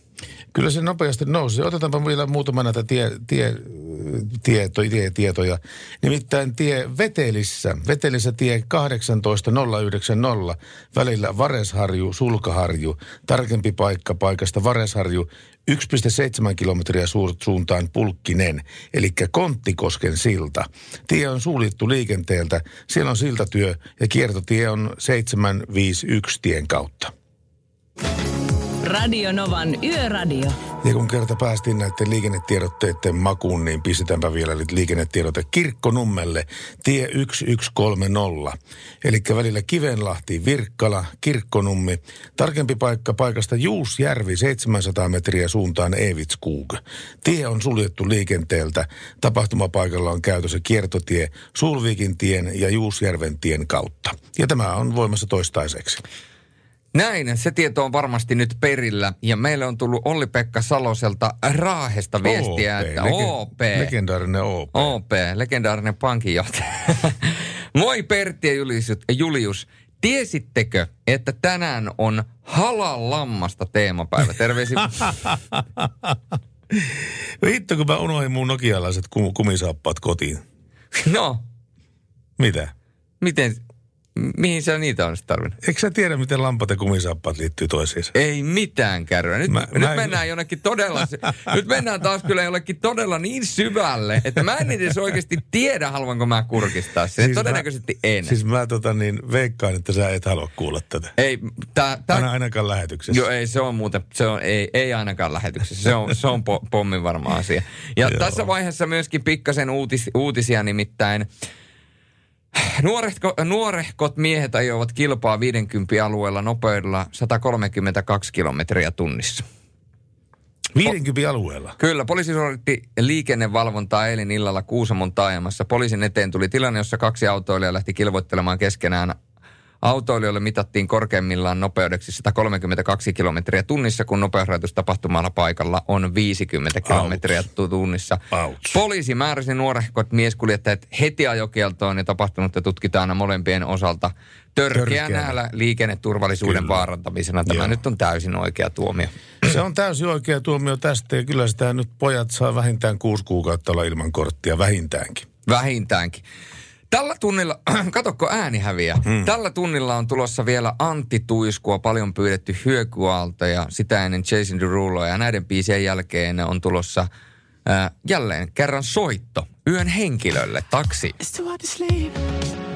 Kyllä se nopeasti nousi. Otetaanpa vielä muutama näitä tie, tie, tieto, tie, tietoja. Nimittäin tie Vetelissä, Vetelissä tie 18090, välillä Varesharju, Sulkaharju, tarkempi paikka paikasta Varesharju, 1,7 kilometriä suuntaan Pulkkinen, eli Konttikosken silta. Tie on suljettu liikenteeltä, siellä on siltatyö ja kiertotie on 751 tien kautta. Radio Novan Yöradio. Ja kun kerta päästiin näiden liikennetiedotteiden makuun, niin pistetäänpä vielä liikennetiedote Kirkkonummelle, tie 1130. Eli välillä Kivenlahti, Virkkala, Kirkkonummi. Tarkempi paikka paikasta Juusjärvi 700 metriä suuntaan Evitskug. Tie on suljettu liikenteeltä. Tapahtumapaikalla on käytössä kiertotie Sulvikin tien ja Juusjärven tien kautta. Ja tämä on voimassa toistaiseksi. Näin, se tieto on varmasti nyt perillä. Ja meille on tullut Olli-Pekka Saloselta Raahesta viestiä, OP, että lege- OP. Legendaarinen OP. OP, legendaarinen pankinjohtaja. Moi Pertti ja Julius, Julius. Tiesittekö, että tänään on halal lammasta teemapäivä? Terveisiä. Vittu, kun mä unohdin mun nokialaiset kum- kumisaappaat kotiin. no, Mitä? miten, mihin sä niitä on sitten tarvinnut? Eikö sä tiedä, miten lampat ja kumisaappaat liittyy toisiinsa? Ei mitään kärryä. Nyt, Mä- nyt mä en- mennään jonnekin todella, nyt mennään taas kyllä jollekin todella niin syvälle, että mä en edes oikeasti tiedä, haluanko mä kurkistaa sen. Siis Todennäköisesti mä, en. Siis mä tota niin, veikkaan, että sä et halua kuulla tätä. ei, tää, tää, Aina, ainakaan lähetyksessä. Joo, ei se on muuten, se on, ei, ei ainakaan lähetyksessä. Se on, se on po, pommin varma asia. Ja Joo. tässä vaiheessa myöskin pikkasen uutis, uutisia nimittäin. Nuorehko, nuorehkot miehet ajoivat kilpaa 50 alueella nopeudella 132 kilometriä tunnissa. 50 alueella. Kyllä, poliisi suoritti liikennevalvontaa eilen illalla Kuusamon taajamassa. Poliisin eteen tuli tilanne, jossa kaksi autoilijaa lähti kilvoittelemaan keskenään. Autoilijoille mitattiin korkeimmillaan nopeudeksi 132 kilometriä tunnissa, kun nopeusrajoitus tapahtumalla paikalla on 50 kilometriä tu- tunnissa. Ouch. Poliisi määräsi nuorehkot mieskuljettajat heti ajokieltoon ja tapahtunutta tutkitaan molempien osalta törkeänä Törkeänä. liikenneturvallisuuden Kyllä. vaarantamisena. Tämä Joo. nyt on täysin oikea tuomio. Se on täysin oikea tuomio tästä ja kyllä sitä nyt pojat saa vähintään kuusi kuukautta olla ilman korttia, vähintäänkin. Vähintäänkin. Tällä tunnilla, katokko ääni häviää, hmm. tällä tunnilla on tulossa vielä Antti Tuiskua, paljon pyydetty hyökyalta ja sitä ennen Jason Derulo ja näiden biisien jälkeen on tulossa ää, jälleen kerran soitto yön henkilölle, taksi.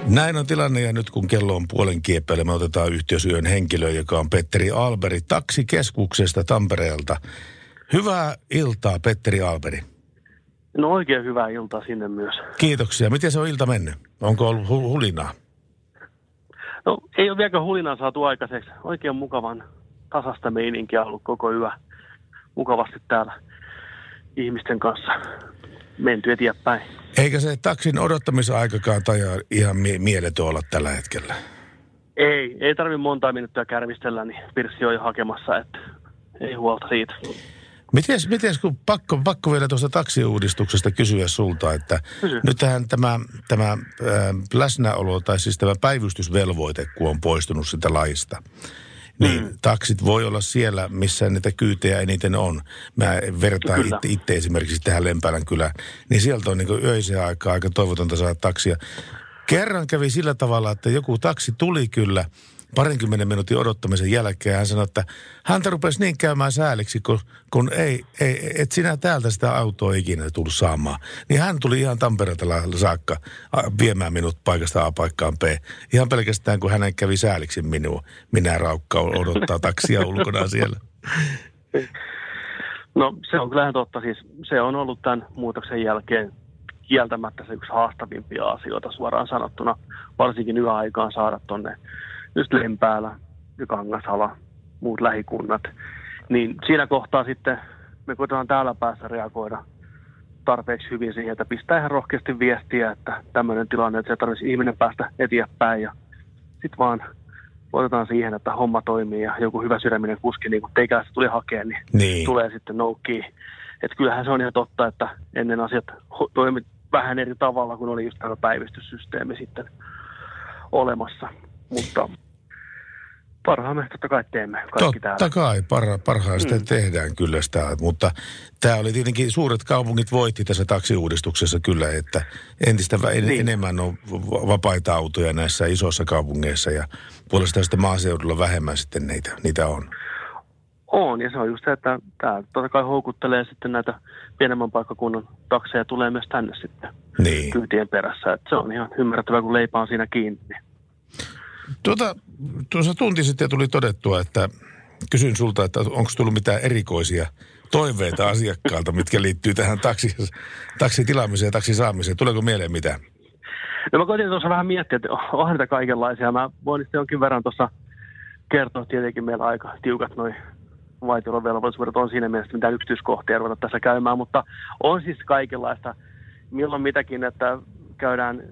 Näin on tilanne ja nyt kun kello on puolen kieppeillä, me otetaan yhteysyön henkilö, joka on Petteri Alberi taksikeskuksesta Tampereelta. Hyvää iltaa, Petteri Alberi. No oikein hyvää iltaa sinne myös. Kiitoksia. Miten se on ilta mennyt? Onko ollut hu- hulinaa? No ei ole vieläkään hulinaa saatu aikaiseksi. Oikein mukavan tasasta meininkiä ollut koko yö. Mukavasti täällä ihmisten kanssa menty eteenpäin. Eikä se taksin odottamisaikakaan tai ihan mie- mieletön olla tällä hetkellä. Ei, ei tarvi monta minuuttia kärvistellä, niin Pirssi on jo hakemassa, että ei huolta siitä. Mites, mites kun pakko, pakko vielä tuosta taksiuudistuksesta kysyä sulta, että Kysy. nythän tämä, tämä ää, läsnäolo tai siis tämä päivystysvelvoite, kun on poistunut sitä laista, niin mm. taksit voi olla siellä, missä niitä kyytejä eniten on. Mä vertaan itse, itse esimerkiksi tähän Lempälän kylään, niin sieltä on niin öiseen aikaa aika toivotonta saada taksia. Kerran kävi sillä tavalla, että joku taksi tuli kyllä parinkymmenen minuutin odottamisen jälkeen. Hän sanoi, että häntä rupesi niin käymään sääliksi, kun, kun ei, ei, et sinä täältä sitä autoa ikinä tullut saamaan. Niin hän tuli ihan Tampereelta saakka viemään minut paikasta A paikkaan B. Ihan pelkästään, kun hänen kävi sääliksi minua. Minä raukka odottaa taksia ulkona siellä. No se on kyllähän totta. Siis se on ollut tämän muutoksen jälkeen kieltämättä se yksi haastavimpia asioita suoraan sanottuna. Varsinkin yöaikaan saada tonne just Lempäälä ja Kangasala, muut lähikunnat. Niin siinä kohtaa sitten me koitetaan täällä päässä reagoida tarpeeksi hyvin siihen, että pistää ihan rohkeasti viestiä, että tämmöinen tilanne, että se tarvitsisi ihminen päästä eteenpäin ja sitten vaan otetaan siihen, että homma toimii ja joku hyvä sydäminen kuski, niin kuin teikäläistä tuli hakea, niin, Niin. tulee sitten noukkiin. Että kyllähän se on ihan totta, että ennen asiat toimi vähän eri tavalla, kun oli just tämä päivystyssysteemi sitten olemassa. Mutta parhaamme totta kai teemme kaikki täällä. Totta kai, parha, parhaasti Mm. tehdään kyllä sitä, mutta tämä oli tietenkin, suuret kaupungit voitti tässä taksiuudistuksessa kyllä, että entistä en, Niin. enemmän on vapaita autoja näissä isoissa kaupungeissa ja puolestaan sitten maaseudulla vähemmän sitten niitä, niitä on. On, ja se on just se, että tämä totta kai houkuttelee sitten näitä pienemmän paikkakunnan takseja tulee myös tänne sitten Niin. kyytien perässä. Että se on ihan ymmärrettävää, kun leipä on siinä kiinni. Tuota, tuossa tunti sitten tuli todettua, että kysyn sulta, että onko tullut mitään erikoisia toiveita asiakkaalta, mitkä liittyy tähän taksi, taksitilaamiseen ja taksisaamiseen. Tuleeko mieleen mitään? No mä koitin tuossa vähän miettiä, että onhan niitä kaikenlaisia. Mä voin sitten jonkin verran tuossa kertoa, tietenkin meillä aika tiukat noin vaitiolovelvollisuudet on siinä mielessä, mitään yksityiskohtia ruveta tässä käymään, mutta on siis kaikenlaista. Milloin mitäkin, että käydään,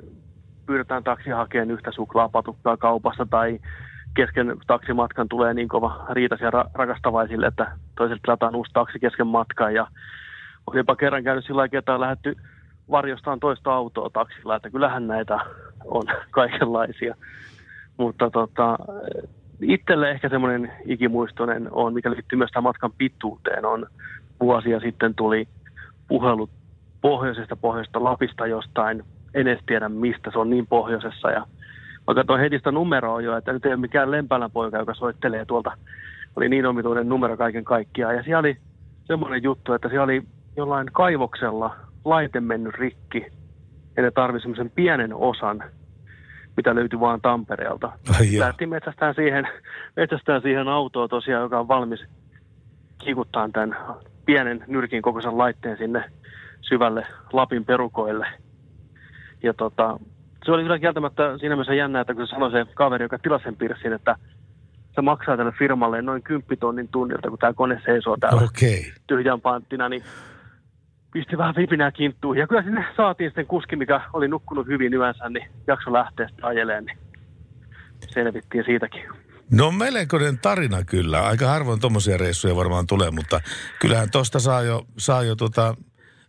pyydetään taksi hakemaan yhtä suklaapatukkaa kaupassa tai kesken taksimatkan tulee niin kova riitaisia ra- rakastavaisille, että toiselta tilataan uusi taksi kesken matkan ja on jopa kerran käynyt sillä lailla, että on lähdetty varjostaan toista autoa taksilla, että kyllähän näitä on kaikenlaisia. Mutta tota, itselle ehkä semmoinen ikimuistoinen on, mikä liittyy myös tämän matkan pituuteen, on vuosia sitten tuli puhelut pohjoisesta pohjoista Lapista jostain, en edes tiedä mistä, se on niin pohjoisessa ja mä katsoin heti sitä numeroa jo, että nyt ei ole mikään Lempälän poika, joka soittelee tuolta, oli niin omituinen numero kaiken kaikkiaan ja siellä oli semmoinen juttu, että siellä oli jollain kaivoksella laite mennyt rikki ja ne tarvitsi semmoisen pienen osan, mitä löytyi vaan Tampereelta. Lähti metsästään siihen, metsästään siihen autoon tosiaan, joka on valmis kikuttaa tämän pienen nyrkin kokoisen laitteen sinne syvälle Lapin perukoille. Ja tota, se oli kyllä kieltämättä siinä mielessä jännä, että kun se sanoi se kaveri, joka tilasi sen pirssin, että se maksaa tälle firmalle noin 10 tonnin tunnilta, kun tämä kone seisoo täällä. Okay. tyhjän panttina, niin pisti vähän vipinää kinttuun. Ja kyllä sinne saatiin sitten kuski, mikä oli nukkunut hyvin yönsä, niin jakso lähteä sitten ajelemaan, niin selvittiin siitäkin. No melkoinen tarina kyllä. Aika harvoin tuommoisia reissuja varmaan tulee, mutta kyllähän tosta saa jo, saa jo tota,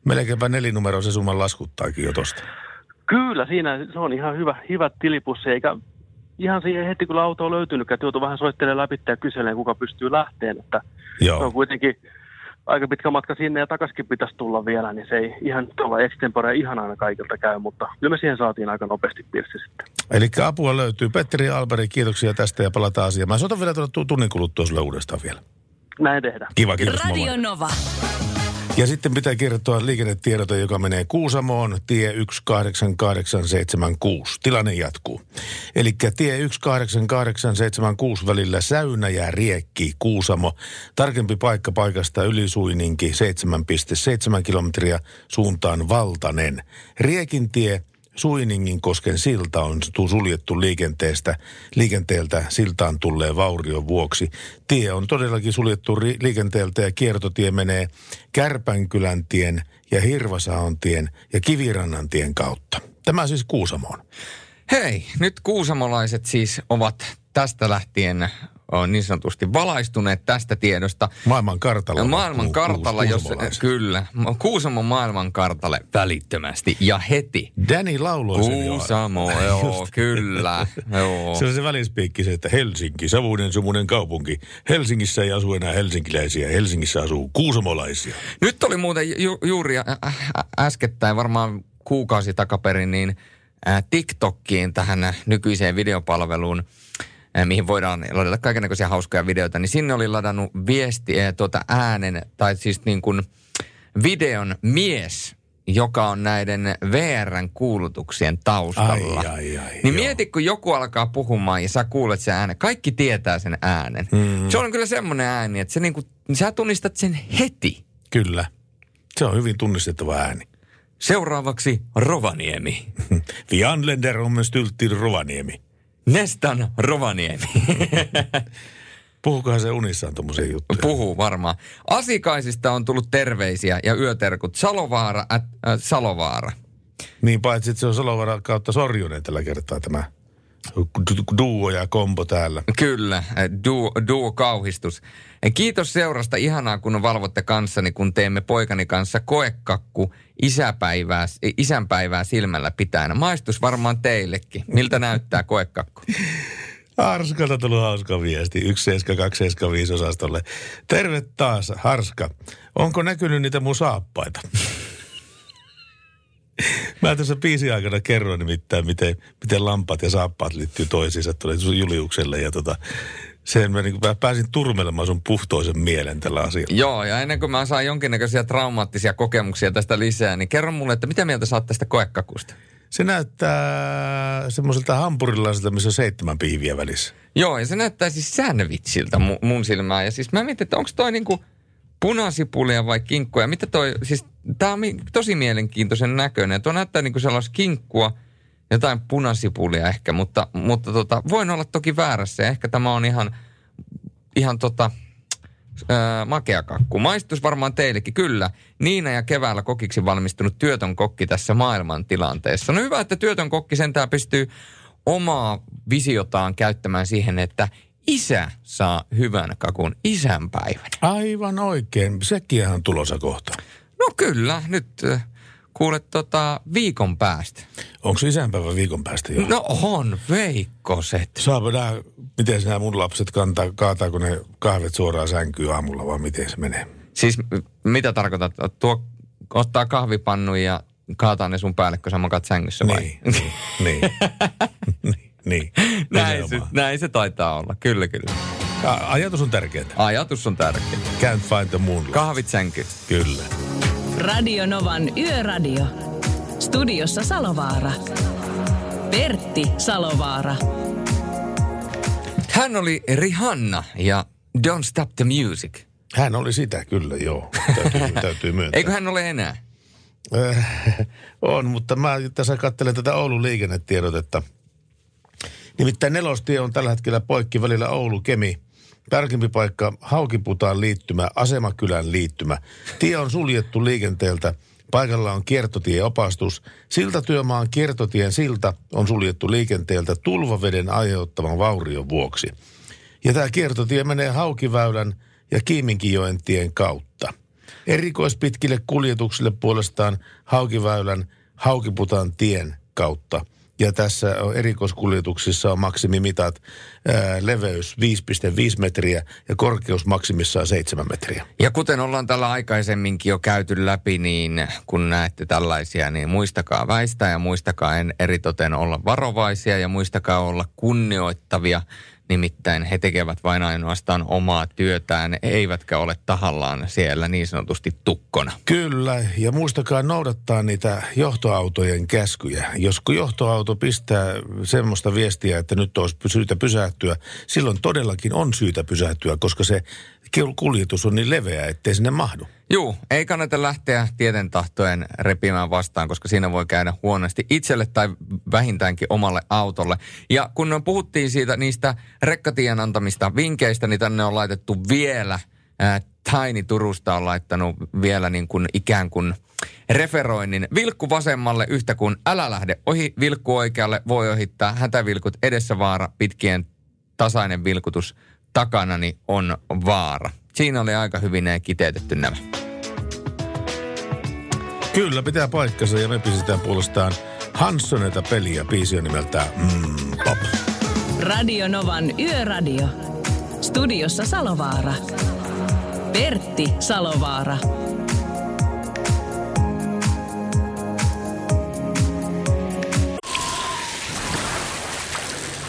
melkeinpä nelinumeroisen summan laskuttaakin jo tosta. Kyllä, siinä se on ihan hyvä, hyvä tilipussi, eikä ihan siihen heti kun auto on löytynyt, että joutuu vähän soittelemaan läpi ja kyselemään, kuka pystyy lähteen, että Joo. se on kuitenkin aika pitkä matka sinne ja takaisin pitäisi tulla vielä, niin se ei ihan tuolla extempore ihan aina kaikilta käy, mutta kyllä me siihen saatiin aika nopeasti pirssi sitten. Eli apua löytyy. Petteri Alberi, kiitoksia tästä ja palataan asiaan. Mä soitan vielä tuonne tunnin kuluttua sulle uudestaan vielä. Näin tehdään. Kiva, kiitos. Radio Nova. Ja sitten pitää kertoa liikennetiedote, joka menee Kuusamoon, tie 18876. Tilanne jatkuu. Eli tie 18876 välillä Säynä ja Riekki, Kuusamo. Tarkempi paikka paikasta Ylisuininki 7,7 kilometriä suuntaan Valtanen. Riekin tie Suiningin kosken silta on tu- suljettu liikenteestä, liikenteeltä siltaan tulleen vaurion vuoksi. Tie on todellakin suljettu liikenteeltä ja kiertotie menee Kärpänkylän tien ja Hirvasaon tien ja Kivirannan tien kautta. Tämä siis Kuusamoon. Hei, nyt kuusamolaiset siis ovat tästä lähtien on niin sanotusti valaistuneet tästä tiedosta. Maailman kartalla. Maailman kartalla, kuus- jos, kyllä. Kuusamon maailman kartalle välittömästi ja heti. Danny lauloi sen jo. Kuusamo, joo, kyllä. Joo. Se on se välispiikki se, että Helsinki, savuinen sumunen kaupunki. Helsingissä ei asu enää helsinkiläisiä, Helsingissä asuu kuusamolaisia. Nyt oli muuten ju- juuri ä- ä- äskettäin, varmaan kuukausi takaperin, niin ä, TikTokkiin tähän nykyiseen videopalveluun, mihin voidaan ladata kaikenlaisia hauskoja videoita, niin sinne oli ladannut viesti, ä, tuota äänen, tai siis niin kuin videon mies, joka on näiden VRn kuulutuksien taustalla. Ai, ai, ai, niin mieti, kun joku alkaa puhumaan ja sä kuulet sen äänen. Kaikki tietää sen äänen. Mm. Se on kyllä semmoinen ääni, että se niinku, sä tunnistat sen heti. Kyllä. Se on hyvin tunnistettava ääni. Seuraavaksi Rovaniemi. Vi anländer om en stund till Rovaniemi. Nestan Rovaniemi. Puhukohan se unissaan tommosia juttuja? Puhuu varmaan. Asikaisista on tullut terveisiä ja yöterkut Salovaara, at, äh, Salovaara. Niin paitsi, että se on Salovara kautta Sorjunen tällä kertaa tämä duo ja kombo täällä. Kyllä, äh, duo, duo kauhistus. Kiitos seurasta, ihanaa kun valvotte kanssani, kun teemme poikani kanssa koekakku isäpäivää, isänpäivää silmällä pitäen. Maistus varmaan teillekin. Miltä näyttää koekakku? Harskalta tullut hauska viesti. 17275 osastolle. Terve taas, Harska. Onko näkynyt niitä mun saappaita? Mä tässä biisin aikana kerroin nimittäin, miten, miten lampaat ja saappaat liittyy toisiinsa tuolle Juliukselle. Ja tota, sen mä, niin mä pääsin turmelemaan sun puhtoisen mielen tällä asialla. Joo, ja ennen kuin mä saan jonkinnäköisiä traumaattisia kokemuksia tästä lisää, niin kerro mulle, että mitä mieltä saat tästä koekakusta? Se näyttää semmoiselta hampurilaiselta, missä on seitsemän piiviä välissä. Joo, ja se näyttää siis sandwichilta mu- mun silmään. Ja siis mä mietin, että onko toi niinku punasipulia vai kinkkua. Ja mitä toi, siis tää on tosi mielenkiintoisen näköinen. Tuo näyttää niinku sellaista kinkkua, jotain punasipulia ehkä, mutta, mutta tota, voin olla toki väärässä. Ehkä tämä on ihan, ihan tota, Öö, makea kakku. Maistus varmaan teillekin, kyllä. Niina ja keväällä kokiksi valmistunut työtön kokki tässä maailman tilanteessa. No hyvä, että työtön kokki sentään pystyy omaa visiotaan käyttämään siihen, että isä saa hyvän kakun isänpäivänä. Aivan oikein. Sekin on tulossa kohta. No kyllä, nyt äh, kuulet tota viikon päästä. Onko isänpäivä viikon päästä jo? No on, veikkoset. Saapa nää, miten nämä mun lapset kantaa, kaataako ne kahvet suoraan sänkyyn aamulla vai miten se menee? Siis mitä tarkoitat? Tuo ottaa kahvipannun ja kaataa ne sun päälle, kun sä makat sängyssä vai? Niin, niin, niin. niin, näin, se, näin se taitaa olla, kyllä kyllä. A- Ajatus on tärkeää. Ajatus on tärkeä. Can't find the moonlight. Kahvit sänky. Kyllä. Radio Novan Yöradio. Studiossa Salovaara. Pertti Salovaara. Hän oli Rihanna ja Don't Stop the Music. Hän oli sitä kyllä, joo. Täytyy, täytyy myöntää. Eikö hän ole enää? Äh, on, mutta mä tässä katselen tätä Oulun liikennetiedotetta. Nimittäin nelostie on tällä hetkellä poikki välillä Oulu-Kemi. Tarkempi paikka Haukiputaan liittymä, Asemakylän liittymä. Tie on suljettu liikenteeltä. Paikalla on kiertotieopastus. Siltatyömaan kiertotien silta on suljettu liikenteeltä tulvaveden aiheuttaman vaurion vuoksi. Ja tämä kiertotie menee Haukiväylän ja Kiiminkijoen tien kautta. Erikoispitkille kuljetuksille puolestaan Haukiväylän Haukiputan tien kautta. Ja tässä erikoiskuljetuksissa on maksimimitat, leveys 5,5 metriä ja korkeus maksimissaan 7 metriä. Ja kuten ollaan tällä aikaisemminkin jo käyty läpi, niin kun näette tällaisia, niin muistakaa väistää ja muistakaa en eritoten olla varovaisia ja muistakaa olla kunnioittavia Nimittäin he tekevät vain ainoastaan omaa työtään, eivätkä ole tahallaan siellä niin sanotusti tukkona. Kyllä, ja muistakaa noudattaa niitä johtoautojen käskyjä. Jos johtoauto pistää semmoista viestiä, että nyt olisi syytä pysähtyä, silloin todellakin on syytä pysähtyä, koska se kuljetus on niin leveä, ettei sinne mahdu. Juu, ei kannata lähteä tieten tahtojen repimään vastaan, koska siinä voi käydä huonosti itselle tai vähintäänkin omalle autolle. Ja kun puhuttiin siitä niistä rekkatien antamista vinkkeistä, niin tänne on laitettu vielä, ää, Tiny Turusta on laittanut vielä niin kuin ikään kuin referoinnin. Vilkku vasemmalle yhtä kuin älä lähde ohi, vilkku oikealle voi ohittaa hätävilkut edessä vaara, pitkien tasainen vilkutus takanani on vaara. Siinä oli aika hyvin kiteytetty nämä. Kyllä, pitää paikkansa ja me pistetään puolestaan Hanssoneta peliä. Biisi on nimeltään mm, Pop. Radio Novan Yöradio. Studiossa Salovaara. Pertti Salovaara.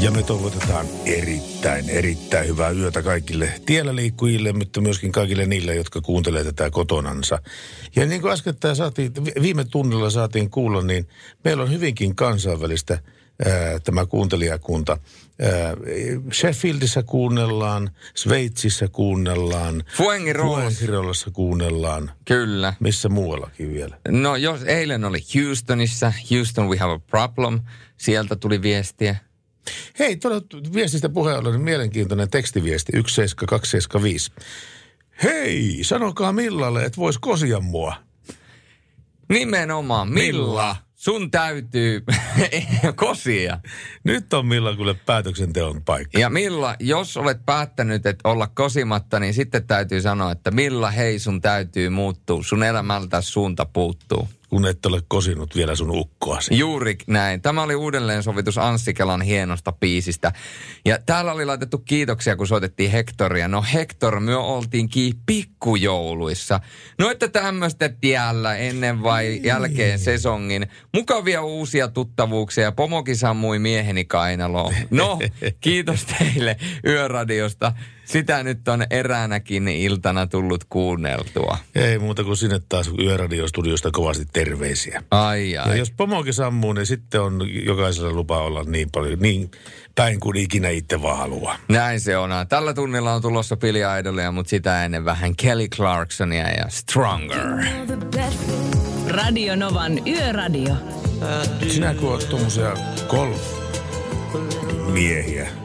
Ja me toivotetaan erittäin, erittäin hyvää yötä kaikille tiellä liikkujille, mutta myöskin kaikille niille, jotka kuuntelee tätä kotonansa. Ja niin kuin äsken saatiin, viime tunnilla saatiin kuulla, niin meillä on hyvinkin kansainvälistä ää, tämä kuuntelijakunta. Ää, Sheffieldissä kuunnellaan, Sveitsissä kuunnellaan, Fuengirolassa kuunnellaan. Kyllä. Missä muuallakin vielä? No jos eilen oli Houstonissa, Houston we have a problem, sieltä tuli viestiä. Hei, tuolla viestistä puheen ollen mielenkiintoinen tekstiviesti 17275. Hei, sanokaa Millalle, että vois kosia mua. Nimenomaan, Milla. Milla. Sun täytyy kosia. Nyt on Milla kuule päätöksenteon paikka. Ja Milla, jos olet päättänyt, että olla kosimatta, niin sitten täytyy sanoa, että Milla, hei sun täytyy muuttua. Sun elämältä suunta puuttuu kun et ole kosinut vielä sun ukkoasi. Juuri näin. Tämä oli uudelleen sovitus Anssi Kelan hienosta biisistä. Ja täällä oli laitettu kiitoksia, kun soitettiin Hektoria. No Hektor, me oltiinkin pikkujouluissa. No että tämmöistä tiellä ennen vai Ei. jälkeen sesongin. Mukavia uusia tuttavuuksia. Pomokin sammui mieheni kainaloon. No, kiitos teille Yöradiosta sitä nyt on eräänäkin iltana tullut kuunneltua. Ei muuta kuin sinne taas Yöradiostudiosta kovasti terveisiä. Ai ai. Ja jos pomokin sammuu, niin sitten on jokaisella lupa olla niin paljon, niin päin kuin ikinä itse vaan haluaa. Näin se on. Tällä tunnilla on tulossa Billy Idolia, mutta sitä ennen vähän Kelly Clarksonia ja Stronger. Radio Novan Yöradio. Sinä kun olet tuommoisia golf-miehiä,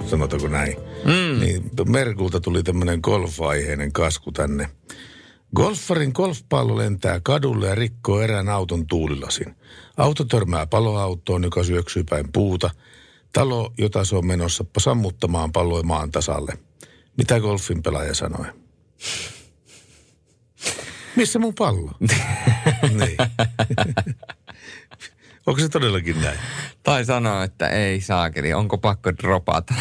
sanotaanko näin, Mm. Niin Merkulta tuli tämmöinen golfaiheinen kasku tänne. Golfarin golfpallo lentää kadulle ja rikkoo erään auton tuulilasin. Auto törmää paloautoon, joka syöksyy päin puuta. Talo, jota se on menossa sammuttamaan, palloi maan tasalle. Mitä golfin pelaaja sanoi? Missä mun pallo? niin. Onko se todellakin näin? Tai sanoa, että ei saakeli, onko pakko dropata.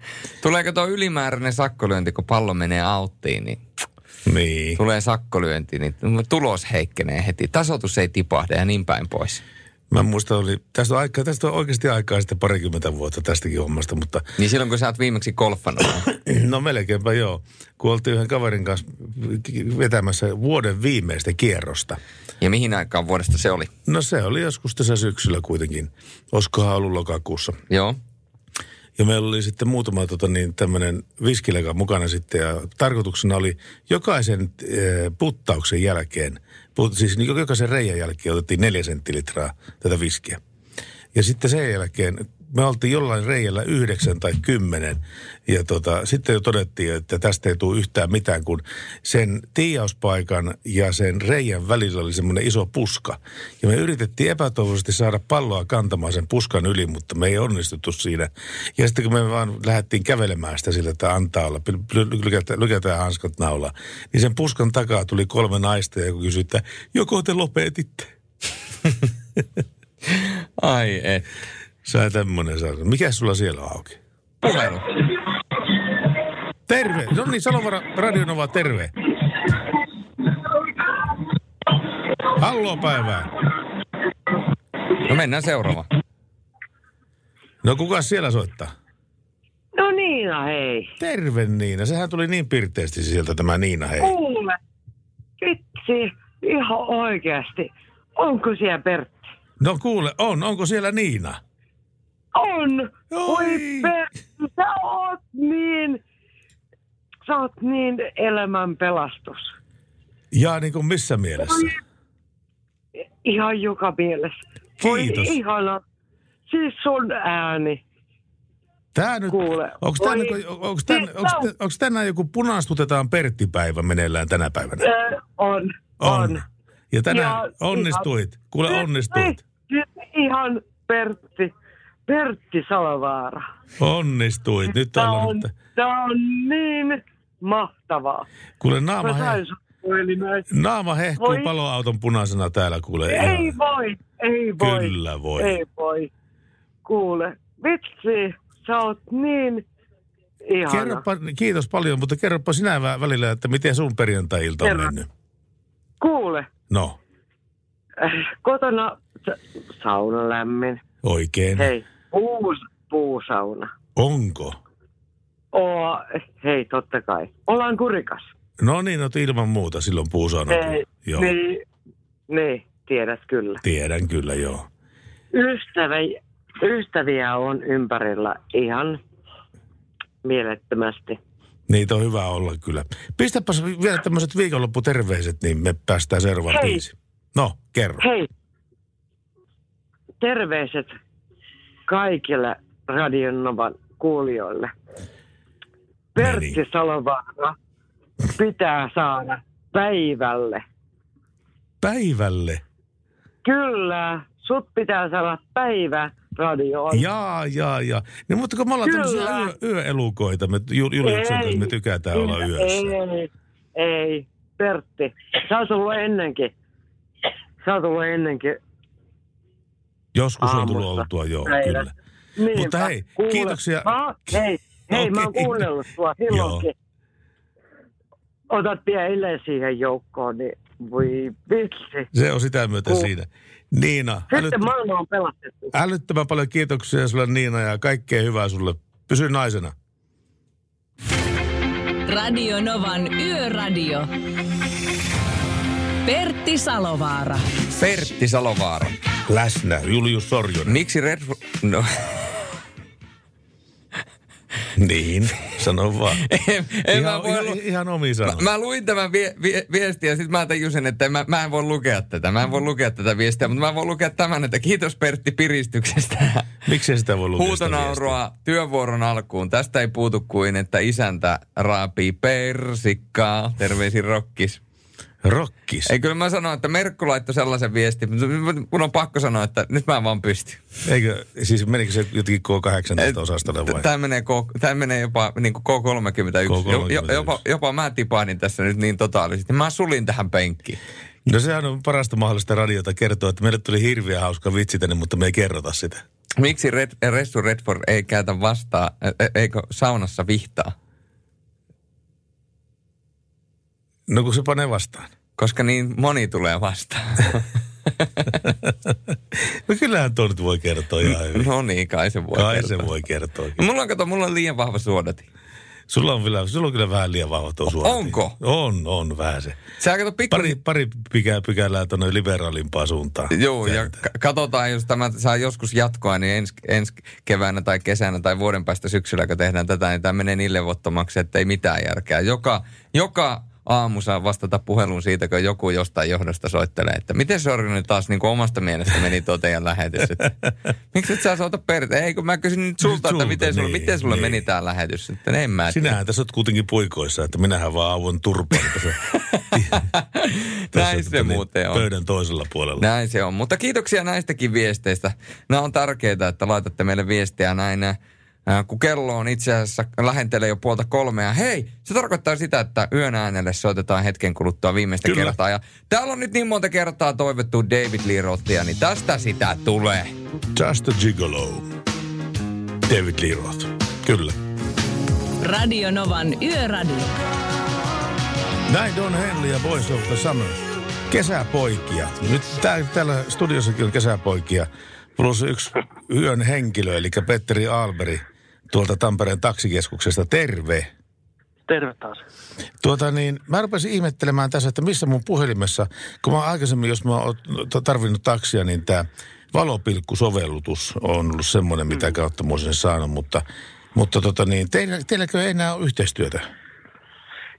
Tuleeko tuo ylimääräinen sakkolyönti, kun pallo menee auttiin, niin, niin. tulee sakkolyönti, niin tulos heikkenee heti. Tasoitus ei tipahda ja niin päin pois. Mä muistan, oli, tästä on, aika, tästä on oikeasti aikaa sitten parikymmentä vuotta tästäkin hommasta, mutta... Niin silloin, kun sä oot viimeksi golfannut? no melkeinpä joo. Kun oltiin yhden kaverin kanssa vetämässä vuoden viimeistä kierrosta. Ja mihin aikaan vuodesta se oli? No se oli joskus tässä syksyllä kuitenkin. Olisikohan ollut lokakuussa. Joo. Ja meillä oli sitten muutama tota, niin, tämmöinen viskilega mukana sitten ja tarkoituksena oli jokaisen e, puttauksen jälkeen, put, siis niin jokaisen reijän jälkeen otettiin neljä senttilitraa tätä viskiä. Ja sitten sen jälkeen me oltiin jollain reijällä yhdeksän tai kymmenen. Ja tota, sitten jo todettiin, että tästä ei tule yhtään mitään, kun sen tiiauspaikan ja sen reijän välillä oli semmoinen iso puska. Ja me yritettiin epätoivoisesti saada palloa kantamaan sen puskan yli, mutta me ei onnistuttu siinä. Ja sitten kun me vaan lähdettiin kävelemään sitä sillä, että antaa olla, lykätään, hanskat naulaa, niin sen puskan takaa tuli kolme naista ja kysyi, että joko te lopetitte? Ai et. Sä tämmönen saa. Mikä sulla siellä on auki? Puhelu. Terve. No niin, Salovara Radionova, terve. Hallo päivää. No mennään seuraavaan. No kuka siellä soittaa? No Niina, hei. Terve Niina. Sehän tuli niin pirteästi sieltä tämä Niina, hei. Kuule. Vitsi, ihan oikeasti. Onko siellä Pertti? No kuule, on. Onko siellä Niina? On! Oi Pertti, sä oot niin... Sä oot niin elämän pelastus. Ja niin kuin missä mielessä? Oi, ihan joka mielessä. Voi Kiitos. ihana. Siis sun ääni. Tää nyt, Kuule. onko Oi. niinku- onks tän, Siis onks, tän- onks tänään joku punastutetaan Pertti-päivä meneillään tänä päivänä? Ö, on. On. Ja tänään Ja onnistuit. Kuule Nyt- onnistuit. Ihan Pertti. Pertti Salavaara. Onnistuit. Nyt Tämä on, nyt. tää on niin mahtavaa. Kuule naama, he, naama hehkuu Voi- paloauton punaisena täällä kuule. Ei Ihan- voi, ei voi. Kyllä voi. Ei voi. Kuule, vitsi, sä oot niin ihana. Kerropa, kiitos paljon, mutta kerropa sinä vä- välillä, että miten sun perjantai-ilta on mennyt. Kuule, No, äh, kotona sa- sauna lämmin. Oikein. Hei, puus, puusauna. Onko? Oo, hei, totta kai. Ollaan kurikas. No niin, no ilman muuta silloin puusauna. Hei, Joo, niin, niin, tiedät kyllä. tiedän kyllä, joo. Ystävä, ystäviä on ympärillä ihan mielettömästi. Niitä on hyvä olla kyllä. Pistäpäs vielä tämmöiset viikonlopputerveiset, niin me päästään seuraavaan biisiin. No, kerro. Hei, terveiset kaikille Radionovan kuulijoille. Pertti Salovaara pitää saada päivälle. Päivälle. Kyllä, sut pitää saada päivä radioon. Jaa, jaa, jaa. Niin, mutta kun me ollaan Kyllä. tämmöisiä yö, yöelukoita, me Ju- Juliuksen kanssa me tykätään olla yössä. Ei, ei, Pertti. Sä oot ollut ennenkin. Sä oot ollut ennenkin. Joskus on Aamusta tullut oltua, joo, päivät. kyllä. Niinpä. Mutta hei, Kuule, kiitoksia. Mä, hei, hei mä oon kuunnellut sua silloinkin. Otat vielä siihen joukkoon, niin voi vitsi. Se on sitä myötä Ku- siinä. Niina, älyt, Sitten maailma on pelastettu. älyttömän paljon kiitoksia sulle Niina ja kaikkea hyvää sulle. Pysy naisena. Radio Novan Yöradio. Pertti Salovaara. Pertti Salovaara. Läsnä, Julius Sorjonen. Miksi Red... No, Niin, sano vaan. en, en ihan, mä voi ihan, lu- ihan omi Mä, mä luin tämän vie, vie, viestin ja sitten mä tajusin, että mä, mä en voi lukea tätä. Mä en voi lukea tätä viestiä, mutta mä voin lukea tämän, että kiitos Pertti piristyksestä. Miksi sitä voi lukea sitä Huutonaurua työvuoron alkuun. Tästä ei puutu kuin, että isäntä raapii persikkaa. Terveisin Rokkis. Rokkis. Ei kyllä mä sanoin, että Merkku laittoi sellaisen viestin, mutta mun on pakko sanoa, että nyt mä vaan pysty. Eikö, siis menikö se jotenkin K18-osastolle vai? Tämä menee, K, tämä menee jopa niin kuin K31. Jo, jo, K31. jopa, jopa mä tipahdin tässä nyt niin totaalisesti. Mä sulin tähän penkkiin. No sehän on parasta mahdollista radiota kertoa, että meille tuli hirveä hauska vitsi tänne, mutta me ei kerrota sitä. Miksi Red, Ressu Redford ei käytä vastaa, ä- ä- eikö saunassa vihtaa? No kun se panee vastaan. Koska niin moni tulee vastaan. No kyllähän tuo nyt voi kertoa ihan hyvin. no niin, kai se voi Kai kertoa. se voi kertoa. No, mulla on, kato, mulla on liian vahva suodati. Sulla on, vielä, sulla on kyllä vähän liian vahva tuo suora. Onko? On, on vähän se. Sä kato pikku... Pari, pari pykää, pykälää tuonne liberaalimpaan suuntaan. Joo, ja k- katsotaan, jos tämä saa joskus jatkoa, niin ensi, ensi keväänä tai kesänä tai vuoden päästä syksyllä, kun tehdään tätä, niin tämä menee niin levottomaksi, että ei mitään järkeä. Joka, joka aamu saa vastata puheluun siitä, kun joku jostain johdosta soittelee, että miten Sorri nyt taas niin kuin omasta mielestä meni tuo teidän lähetys. Että, miksi et sä soita perille? Ei, kun mä kysyn nyt sulta, Sulta, että miten sulla, niin, miten sulla niin. meni tämä lähetys. Että en mä tiedä. Sinähän tässä oot kuitenkin puikoissa, että minähän vaan auon turpaan tässä, Näin se tota niin, muuten on. pöydän toisella puolella. Näin se on. Mutta kiitoksia näistäkin viesteistä. Nämä on tärkeää, että laitatte meille viestiä näin. Äh, Kun kello on itse asiassa lähentelee jo puolta kolmea. Hei, se tarkoittaa sitä, että yön äänelle soitetaan hetken kuluttua viimeistä Kyllä. kertaa. Ja täällä on nyt niin monta kertaa toivottu David Lee Rothia, niin tästä sitä tulee. Just a gigolo. David Lee Roth. Kyllä. Radio Novan Yöradio. Näin Don Henley ja Boys of the Summer. Kesäpoikia. Nyt tää, täällä studiossakin on kesäpoikia. Plus yksi yön henkilö, eli Petteri Alberi tuolta Tampereen taksikeskuksesta. Terve. Terve taas. Tuota niin, mä rupesin ihmettelemään tässä, että missä mun puhelimessa, kun mä aikaisemmin, jos mä oon tarvinnut taksia, niin tämä valopilkkusovellutus on ollut semmoinen, mitä kautta mä olisin sen saanut, mutta, mutta tota niin, teillä, teilläkö ei enää ole yhteistyötä?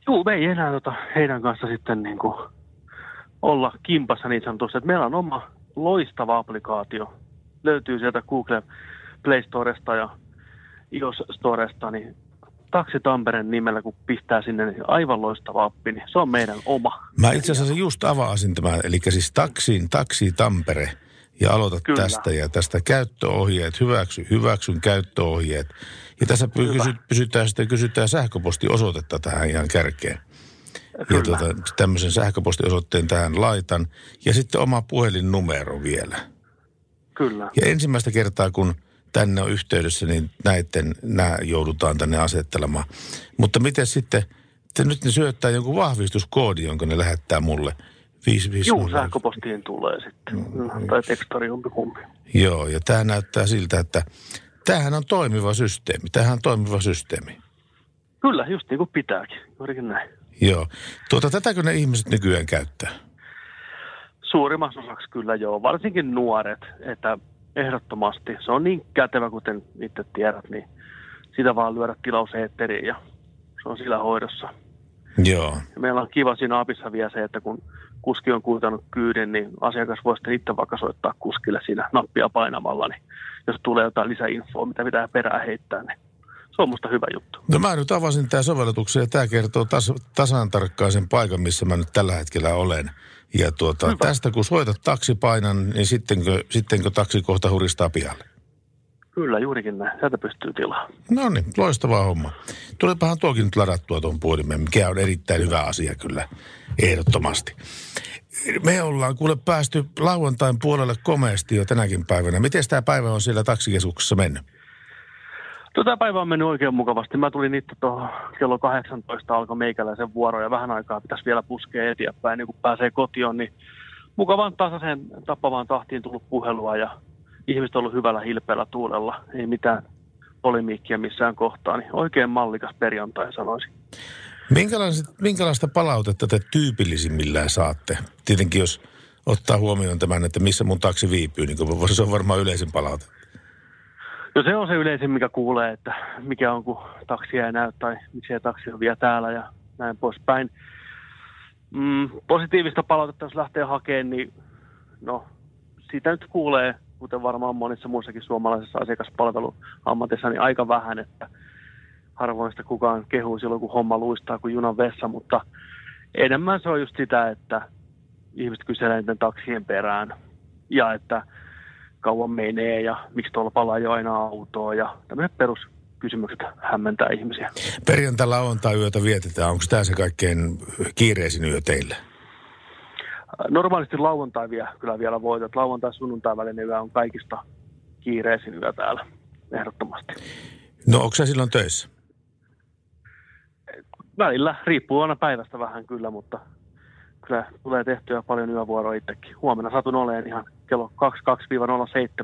Juu, me ei enää tota heidän kanssa sitten niin kuin olla kimpassa niin sanotusti. Että meillä on oma loistava applikaatio. Löytyy sieltä Google Play Storesta ja iOS Storesta, niin Taksi Tampereen nimellä, kun pistää sinne, niin aivan loistava appi, niin se on meidän oma. Mä itse asiassa just avasin tämän, eli siis taksiin, taksi Tampere, ja aloitat Kyllä. tästä ja tästä käyttöohjeet, hyväksy, hyväksyn käyttöohjeet. Ja tässä py- kysy, pysytään sitten, kysytään sähköpostiosoitetta tähän ihan kärkeen. Ja Kyllä. tuota, tämmöisen sähköpostiosoitteen tähän laitan. Ja sitten oma puhelinnumero vielä. Kyllä. Ja ensimmäistä kertaa, kun tänne on yhteydessä, niin näiden, nämä joudutaan tänne asettelemaan. Mutta miten sitten, että nyt ne syöttää jonkun vahvistuskoodi, jonka ne lähettää mulle. 55 Juu, sähköpostiin tulee sitten. Mm. Tai tekstari kumpi. Joo, ja tämä näyttää siltä, että tämähän on toimiva systeemi. Tämähän on toimiva systeemi. Kyllä, just niin kuin pitääkin. Juurikin näin. Joo. Tuota, tätäkö ne ihmiset nykyään käyttää? Suurimmassa osaksi kyllä joo, varsinkin nuoret, että ehdottomasti. Se on niin kätevä, kuten itse tiedät, niin sitä vaan lyödä tilaus eetteriin ja se on sillä hoidossa. Joo. Ja meillä on kiva siinä apissa vielä se, että kun kuski on kuitannut kyydin, niin asiakas voi sitten itse vaikka soittaa kuskille siinä nappia painamalla, niin jos tulee jotain lisäinfoa, mitä pitää perään heittää, niin se on musta hyvä juttu. No mä nyt avasin tämä sovellutuksen ja tämä kertoo tas, tasan tarkkaan sen paikan, missä mä nyt tällä hetkellä olen. Ja tuota, tästä kun soitat taksipainan, niin sittenkö, sittenkö taksi kohta huristaa pihalle? Kyllä, juurikin näin. Sieltä pystyy tilaa. No niin, loistava homma. Tulepahan tuokin nyt ladattua tuon puhelimeen, mikä on erittäin hyvä asia kyllä, ehdottomasti. Me ollaan kuule päästy lauantain puolelle komeasti jo tänäkin päivänä. Miten tämä päivä on siellä taksikeskuksessa mennyt? Tota päivä on mennyt oikein mukavasti. Mä tulin itse tuohon kello 18 alkoi meikäläisen vuoro ja vähän aikaa pitäisi vielä puskea eteenpäin, niin kun pääsee kotiin, niin mukavan tasaiseen tappavaan tahtiin tullut puhelua ja ihmiset on ollut hyvällä hilpeällä tuulella. Ei mitään polemiikkia missään kohtaa, niin oikein mallikas perjantai sanoisin. Minkälaista, minkälaista palautetta te tyypillisimmillään saatte? Tietenkin jos ottaa huomioon tämän, että missä mun taksi viipyy, niin se on varmaan yleisin palaute. No se on se yleisin, mikä kuulee, että mikä on, kun taksia ei näy tai miksi ei taksi on vielä täällä ja näin poispäin. Mm, positiivista palautetta, jos lähtee hakemaan, niin no, siitä nyt kuulee, kuten varmaan monissa muissakin suomalaisissa asiakaspalveluammatissa, niin aika vähän, että harvoin sitä kukaan kehuu silloin, kun homma luistaa kuin junan vessa, mutta enemmän se on just sitä, että ihmiset kyselee niiden taksien perään ja että kauan menee ja miksi tuolla palaa jo aina autoa ja tämmöiset peruskysymykset hämmentää ihmisiä. Perjantai lauantai yötä vietetään. Onko tämä se kaikkein kiireisin yö teille? Normaalisti lauantai vie kyllä vielä voitot. Lauantai sunnuntai välinen yö on kaikista kiireisin yö täällä, ehdottomasti. No onko sä silloin töissä? Välillä riippuu aina päivästä vähän kyllä, mutta kyllä tulee tehtyä paljon yövuoroa itsekin. Huomenna satun olemaan ihan kello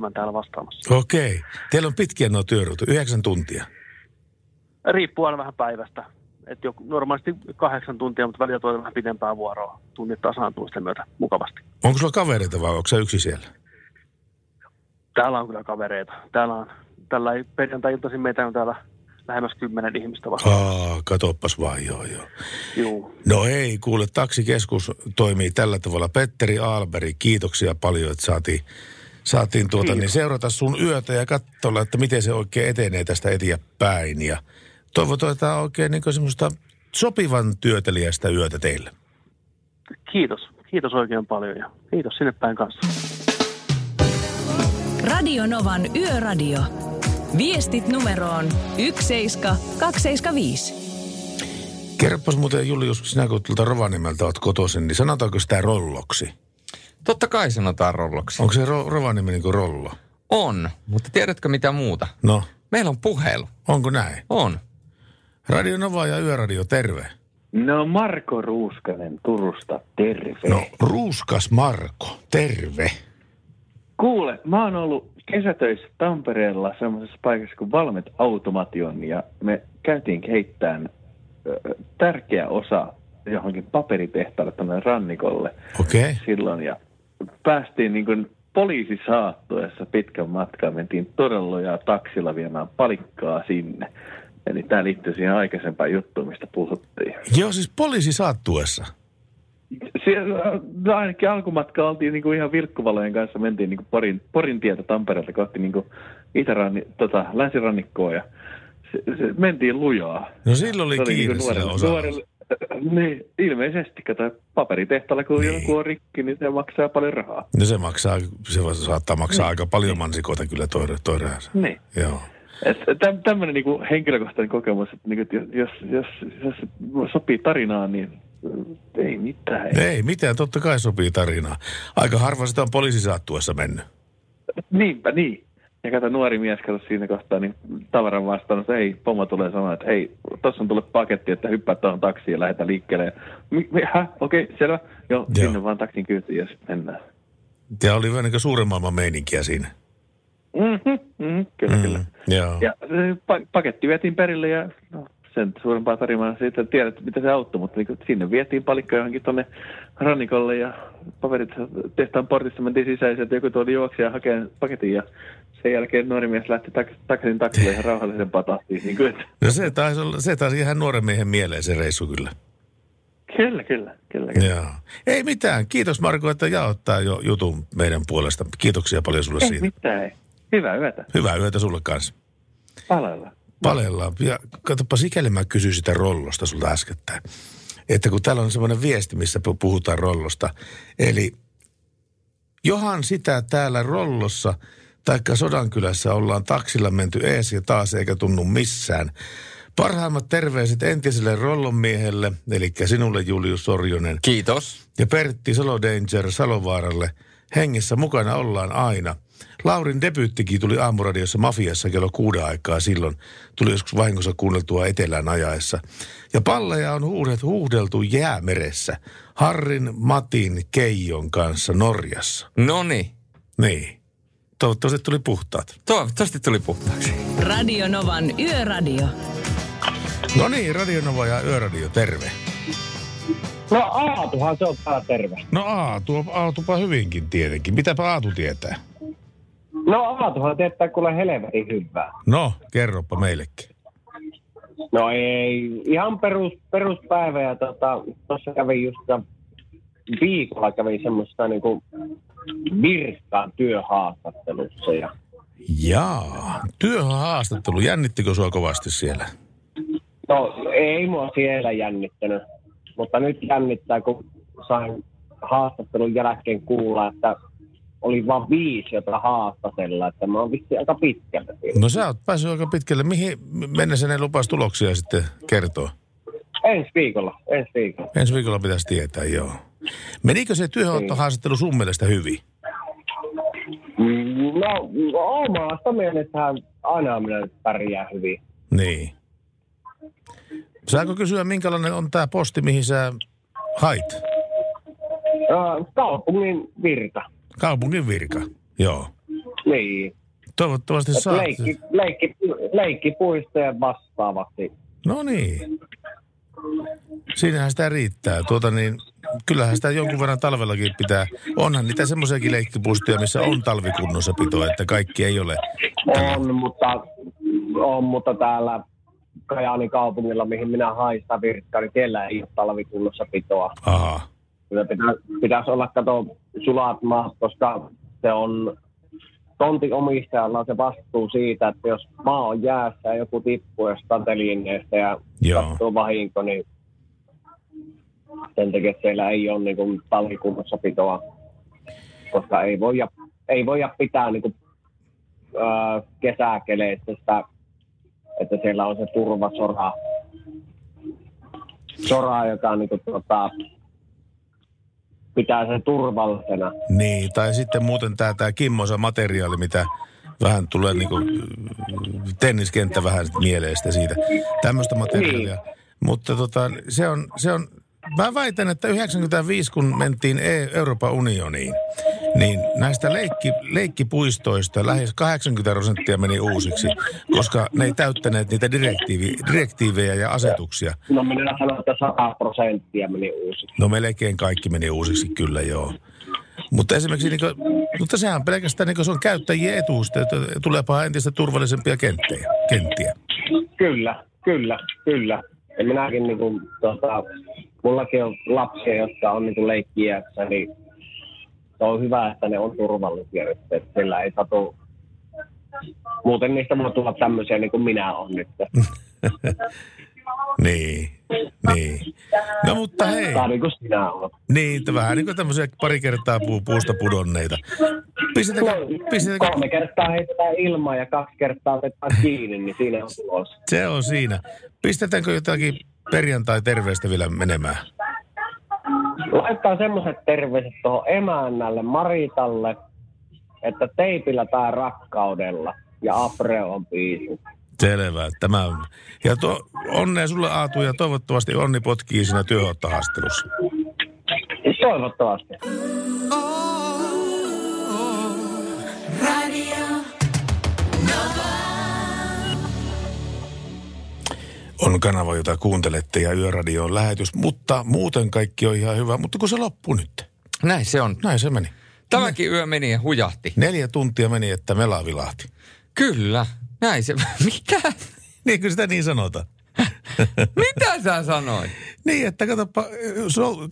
22-07 täällä vastaamassa. Okei. Teillä on pitkiä nuo työruutu, yhdeksän tuntia. Riippuu aina vähän päivästä. Et jo, normaalisti kahdeksan tuntia, mutta välillä tulee vähän pidempää vuoroa. Tunnit tasaantuu sitten myötä mukavasti. Onko sulla kavereita vai onko sä yksi siellä? Täällä on kyllä kavereita. Täällä on, tällä perjantai-iltaisin meitä on täällä lähemmäs kymmenen ihmistä vastaan. Aa, katoppas vaan, joo, joo. Juu. No ei, kuule, taksikeskus toimii tällä tavalla. Petteri Aalberi, kiitoksia paljon, että saatiin, saatiin tuota, niin seurata sun yötä ja katsoa, että miten se oikein etenee tästä eteenpäin. Ja toivotaan oikein niin semmoista sopivan työtelijästä yötä teille. Kiitos. Kiitos oikein paljon ja kiitos sinne päin kanssa. Radio Novan Yöradio. Viestit numeroon 17275. Kerropas muuten Julius, sinä kun tuolta Rovaniemeltä olet kotoisin, niin sanotaanko sitä rolloksi? Totta kai sanotaan rolloksi. Onko se ro- Rovaniemi niin kuin rollo? On, mutta tiedätkö mitä muuta? No, Meillä on puhelu. onko näin? On. Radio Nova ja Yöradio, terve. No Marko Ruuskanen Turusta, terve. No, Ruuskas Marko, terve. Kuule, mä oon ollut kesätöissä Tampereella semmoisessa paikassa kuin Valmet Automation ja me käytiin keittämään tärkeä osa johonkin paperitehtaalle tuonne rannikolle. Okay. silloin ja päästiin niin kuin poliisi saattuessa pitkän matkan, mentiin todella ja taksilla viemään palikkaa sinne. Eli tämä liittyy siihen aikaisempaan juttuun, mistä puhuttiin. Joo, siis poliisi saattuessa. Siellä, no ainakin alkumatka oltiin niinku ihan vilkkuvalojen kanssa, mentiin niinku Porin, Porin tietä Tampereelta kohti niinku itäranni, tota, länsirannikkoa ja se, se, mentiin lujaa. No silloin oli Se kiire niinku sillä nuorelle, osalla. nuorelle, niin, ilmeisesti, kato, paperitehtaalla kun niin. joku on rikki, niin se maksaa paljon rahaa. No se maksaa, se saattaa maksaa aika paljon mansikoita kyllä toi, toi rääsä. Niin. Joo. Täm, tämmöinen niinku henkilökohtainen kokemus, että niinku, että jos, jos, jos, jos sopii tarinaan, niin äh, ei mitään. Ei. Ei mitään, totta kai sopii tarinaa. Aika harva sitä on poliisi saattuessa mennyt. Niinpä, niin. Ja kato, nuori mies kato siinä kohtaa, niin tavaran vastaan, että hei, pomo tulee sanoa, että hei, tuossa on tullut paketti, että hyppää tuohon taksiin ja lähdetään liikkeelle. Häh? Okei, okay, selvä. Joo, Joo. sinne vaan taksin kyytiin ja sitten mennään. Ja oli vähän niin suuren maailman meininkiä siinä. Mm-hmm, mm-hmm, kyllä, mm. kyllä. Joo. Ja pa- paketti vietiin perille ja no, sen suurempaa tarinaa siitä tiedät, mitä se auttoi, mutta niin sinne vietiin palikka johonkin tuonne rannikolle ja paperit tehtaan portissa mentiin sisään ja sieltä joku tuoli juoksi ja hakee paketin ja sen jälkeen nuori mies lähti tak- taksin taksille ihan rauhallisempaa tahtiin. Niin kuin, että, No se taisi, olla, se taisi ihan nuoren miehen mieleen se reissu kyllä. kyllä, kyllä, kyllä. kyllä. Joo. Ei mitään. Kiitos Marko, että jaot tää jo jutun meidän puolesta. Kiitoksia paljon sulle Ei siitä. mitään. Hyvää yötä. Hyvää yötä sulle kanssa. Palella. Palellaan. Ja katsoppa, sikäli mä kysyin sitä rollosta sulta äskettäin. Että kun täällä on semmoinen viesti, missä pu- puhutaan rollosta. Eli johan sitä täällä rollossa taikka Sodankylässä ollaan taksilla menty ees ja taas eikä tunnu missään. Parhaimmat terveiset entiselle rollonmiehelle, eli sinulle Julius Sorjonen. Kiitos. Ja Pertti Salo Danger Salovaaralle. Hengessä mukana ollaan aina. Laurin debyyttikin tuli aamuradiossa Mafiassa kello kuuden aikaa silloin. Tuli joskus vahingossa kuunneltua etelään ajaessa. Ja palleja on huudet, huudeltu jäämeressä. Harrin, Matin, Keijon kanssa Norjassa. No niin. Niin. Toivottavasti tuli puhtaat. Toivottavasti tuli puhtaaksi. Radio Novan Yöradio. No niin, Radionova ja Yöradio, terve. No Aatuhan se on tää terve. No Aatu, Aatupa hyvinkin tietenkin. Mitäpä Aatu tietää? No Aatuhan teettää kuule helvetin hyvää. No, kerropa meillekin. No ei, ihan perus, peruspäivä ja tota, tuossa kävin just viikolla kävin semmoista niinku virkaan työhaastattelussa ja Jaa, työhaastattelu. Jännittikö sua kovasti siellä? no ei mua siellä jännittänyt, mutta nyt jännittää kun sain haastattelun jälkeen kuulla, että oli vain viisi, jota haastatella, että mä oon vissiin aika pitkällä siinä. No sä oot päässyt aika pitkälle. Mihin mennessä ne lupas tuloksia sitten kertoo? Ensi viikolla, ensi viikolla. Ensi viikolla pitäisi tietää, joo. Menikö se työhaastattelu sun mielestä hyvin? No, omasta mielestähän aina minä pärjää hyvin. Niin. Saako kysyä, minkälainen on tämä posti, mihin sä hait? Kaupungin virta. Kaupungin virka, joo. Niin. Toivottavasti Et saat. leikki, leikki, leikkipuistojen vastaavasti. No niin. Siinähän sitä riittää. Tuota niin, kyllähän sitä jonkun verran talvellakin pitää. Onhan niitä semmoisiakin leikkipuistoja, missä on talvikunnossapito, että kaikki ei ole. On, mutta, on, mutta täällä Kajaanin kaupungilla, mihin minä hain sitä virkkaa, niin siellä ei ole talvikunnossapitoa. Aha. Kyllä pitä, pitäisi olla, kato, sulat maat, koska se on tontin omistajalla on se vastuu siitä, että jos maa on jäässä ja joku tippuu jostain telineestä ja sattuu vahinko, niin sen takia siellä ei ole niin talvikunnossapitoa, koska ei voida, ei voida pitää niin kuin, ää, kesäkeleissä sitä, että siellä on se turvasora, sora, joka niin kuin, tota, pitää sen turvallisena. Niin, tai sitten muuten tämä tää Kimmosa materiaali, mitä vähän tulee niinku tenniskenttä vähän mieleen sitä siitä. Tämmöistä materiaalia. Mutta tota, se on, se on, mä väitän, että 95 kun mentiin E- Euroopan unioniin, niin näistä leikki, leikkipuistoista lähes 80 prosenttia meni uusiksi, koska ne ei täyttäneet niitä direktiivi, direktiivejä ja asetuksia. No minä sanon, että 100 prosenttia meni uusi. No melkein kaikki meni uusiksi, kyllä joo. Mutta esimerkiksi, niin kuin, mutta sehän pelkästään niin se on käyttäjien etuus, että tuleepa entistä turvallisempia kenttiä. kenttiä. Kyllä, kyllä, kyllä. Ja minäkin niin kuin, tota, mullakin on lapsia, jotka on niin kuin leikkiässä, niin se on hyvä, että ne on turvallisia nyt, että sillä ei satu. Muuten niistä voi tulla tämmöisiä niin kuin minä olen nyt. Niin, niin. No mutta hei. Tai niin kuin sinä olet. Niin, että vähän niin kuin tämmöisiä pari kertaa puu, puusta pudonneita. Pistetäänkö, pistetäänkö, Kolme kertaa heitetään ilmaa ja kaksi kertaa otetaan kiinni, niin siinä on tulos. se on siinä. Pistetäänkö jotakin perjantai-terveistä vielä menemään? Laittaa semmoiset terveiset tuohon emännälle Maritalle, että teipillä tää rakkaudella ja Apre on biisi. Selvä. Tämä on. Ja to, onnea sulle Aatu ja toivottavasti onni potkii siinä työhöttahaastelussa. Toivottavasti. On kanava, jota kuuntelette ja Yöradio on lähetys, mutta muuten kaikki on ihan hyvä. Mutta kun se loppui nyt. Näin se on. Näin se meni. Tämäkin yö meni ja hujahti. Neljä tuntia meni, että mela vilahti. Kyllä. Näin se. Mitä? Niin kuin sitä niin sanotaan. Mitä sä sanoit? Niin, että katsoppa,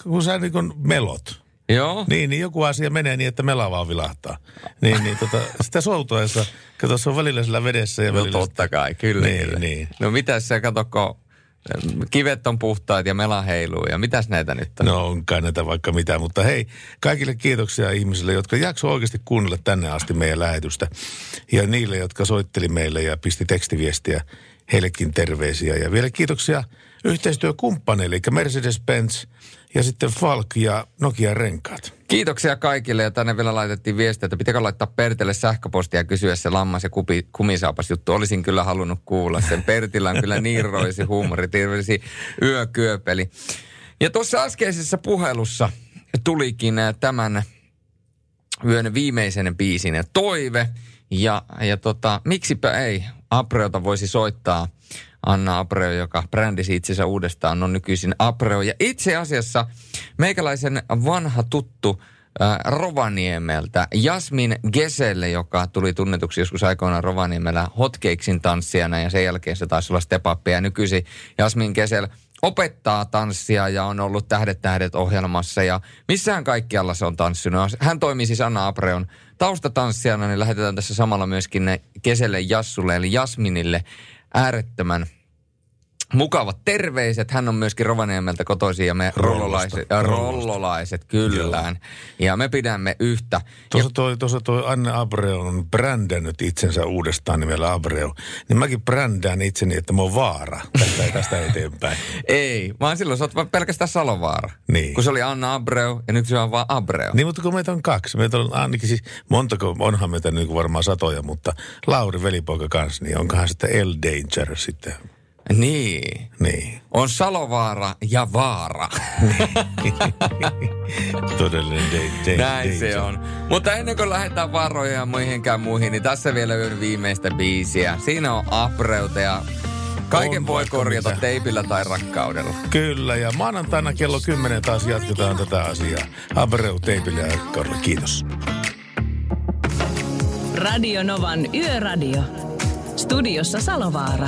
kun sä niin melot. Joo. Niin, niin joku asia menee niin, että mela vaan vilahtaa. Niin, niin tota, sitä soutuessa, kato se on välillä sillä vedessä ja No välillä... totta kai, kyllä. Niin, kyllä. niin. No mitäs sä kato, kun kivet on puhtaat ja mela heiluu ja mitäs näitä nyt on? No onkaan näitä vaikka mitä, mutta hei, kaikille kiitoksia ihmisille, jotka jakso oikeasti kuunnella tänne asti meidän lähetystä. Ja niille, jotka soitteli meille ja pisti tekstiviestiä, heillekin terveisiä. Ja vielä kiitoksia yhteistyökumppaneille, eli Mercedes-Benz ja sitten Falk ja Nokia Renkaat. Kiitoksia kaikille ja tänne vielä laitettiin viestiä, että pitäkö laittaa Pertille sähköpostia ja kysyä se lammas ja kupi, kumisaapas juttu. Olisin kyllä halunnut kuulla sen. Pertillä on kyllä niin roisi huumori, terveisi yökyöpeli. Ja tuossa äskeisessä puhelussa tulikin äh, tämän yön viimeisen biisin toive. Ja, ja tota, miksipä ei Apreota voisi soittaa Anna Abreu, joka brändisi itsensä uudestaan, on nykyisin Abreu. Ja itse asiassa meikäläisen vanha tuttu äh, Rovaniemeltä, Jasmin Geselle, joka tuli tunnetuksi joskus aikoinaan Rovaniemellä hotcakesin tanssijana ja sen jälkeen se taisi olla step up. Ja nykyisin Jasmin Gesell opettaa tanssia ja on ollut Tähdet tähdet ohjelmassa ja missään kaikkialla se on tanssinut. Hän toimii siis Anna Abreon taustatanssijana, niin lähetetään tässä samalla myöskin ne Keselle Jassulle eli Jasminille äärettömän mukavat terveiset. Hän on myöskin Rovaniemeltä kotoisin ja me rollolaiset, ja rollolaiset kyllään. Ja me pidämme yhtä. Tuossa toi, tuossa toi Anne Abreu on brändännyt itsensä uudestaan nimellä Abreu. Niin mäkin brändään itseni, että mä oon vaara tästä, tästä eteenpäin. Ei, vaan silloin sä oot vaan pelkästään Salovaara. Niin. Kun se oli Anna Abreu ja nyt se on vaan Abreu. Niin, mutta kun meitä on kaksi. Meitä on ainakin siis, montako, onhan meitä niin varmaan satoja, mutta Lauri velipoika kanssa, niin onkohan sitten L Danger sitten. Niin. Niin. On Salovaara ja Vaara. Todellinen da- da- Näin danger. se on. Mutta ennen kuin lähdetään varoja ja muihinkään muihin, niin tässä vielä yön viimeistä biisiä. Siinä on Abreuta ja kaiken On voi korjata mitä. teipillä tai rakkaudella. Kyllä, ja maanantaina kello 10 taas jatketaan tätä asiaa. Abreu teipillä ja rakkaudella. Kiitos. Radio Novan Yöradio. Studiossa Salovaara.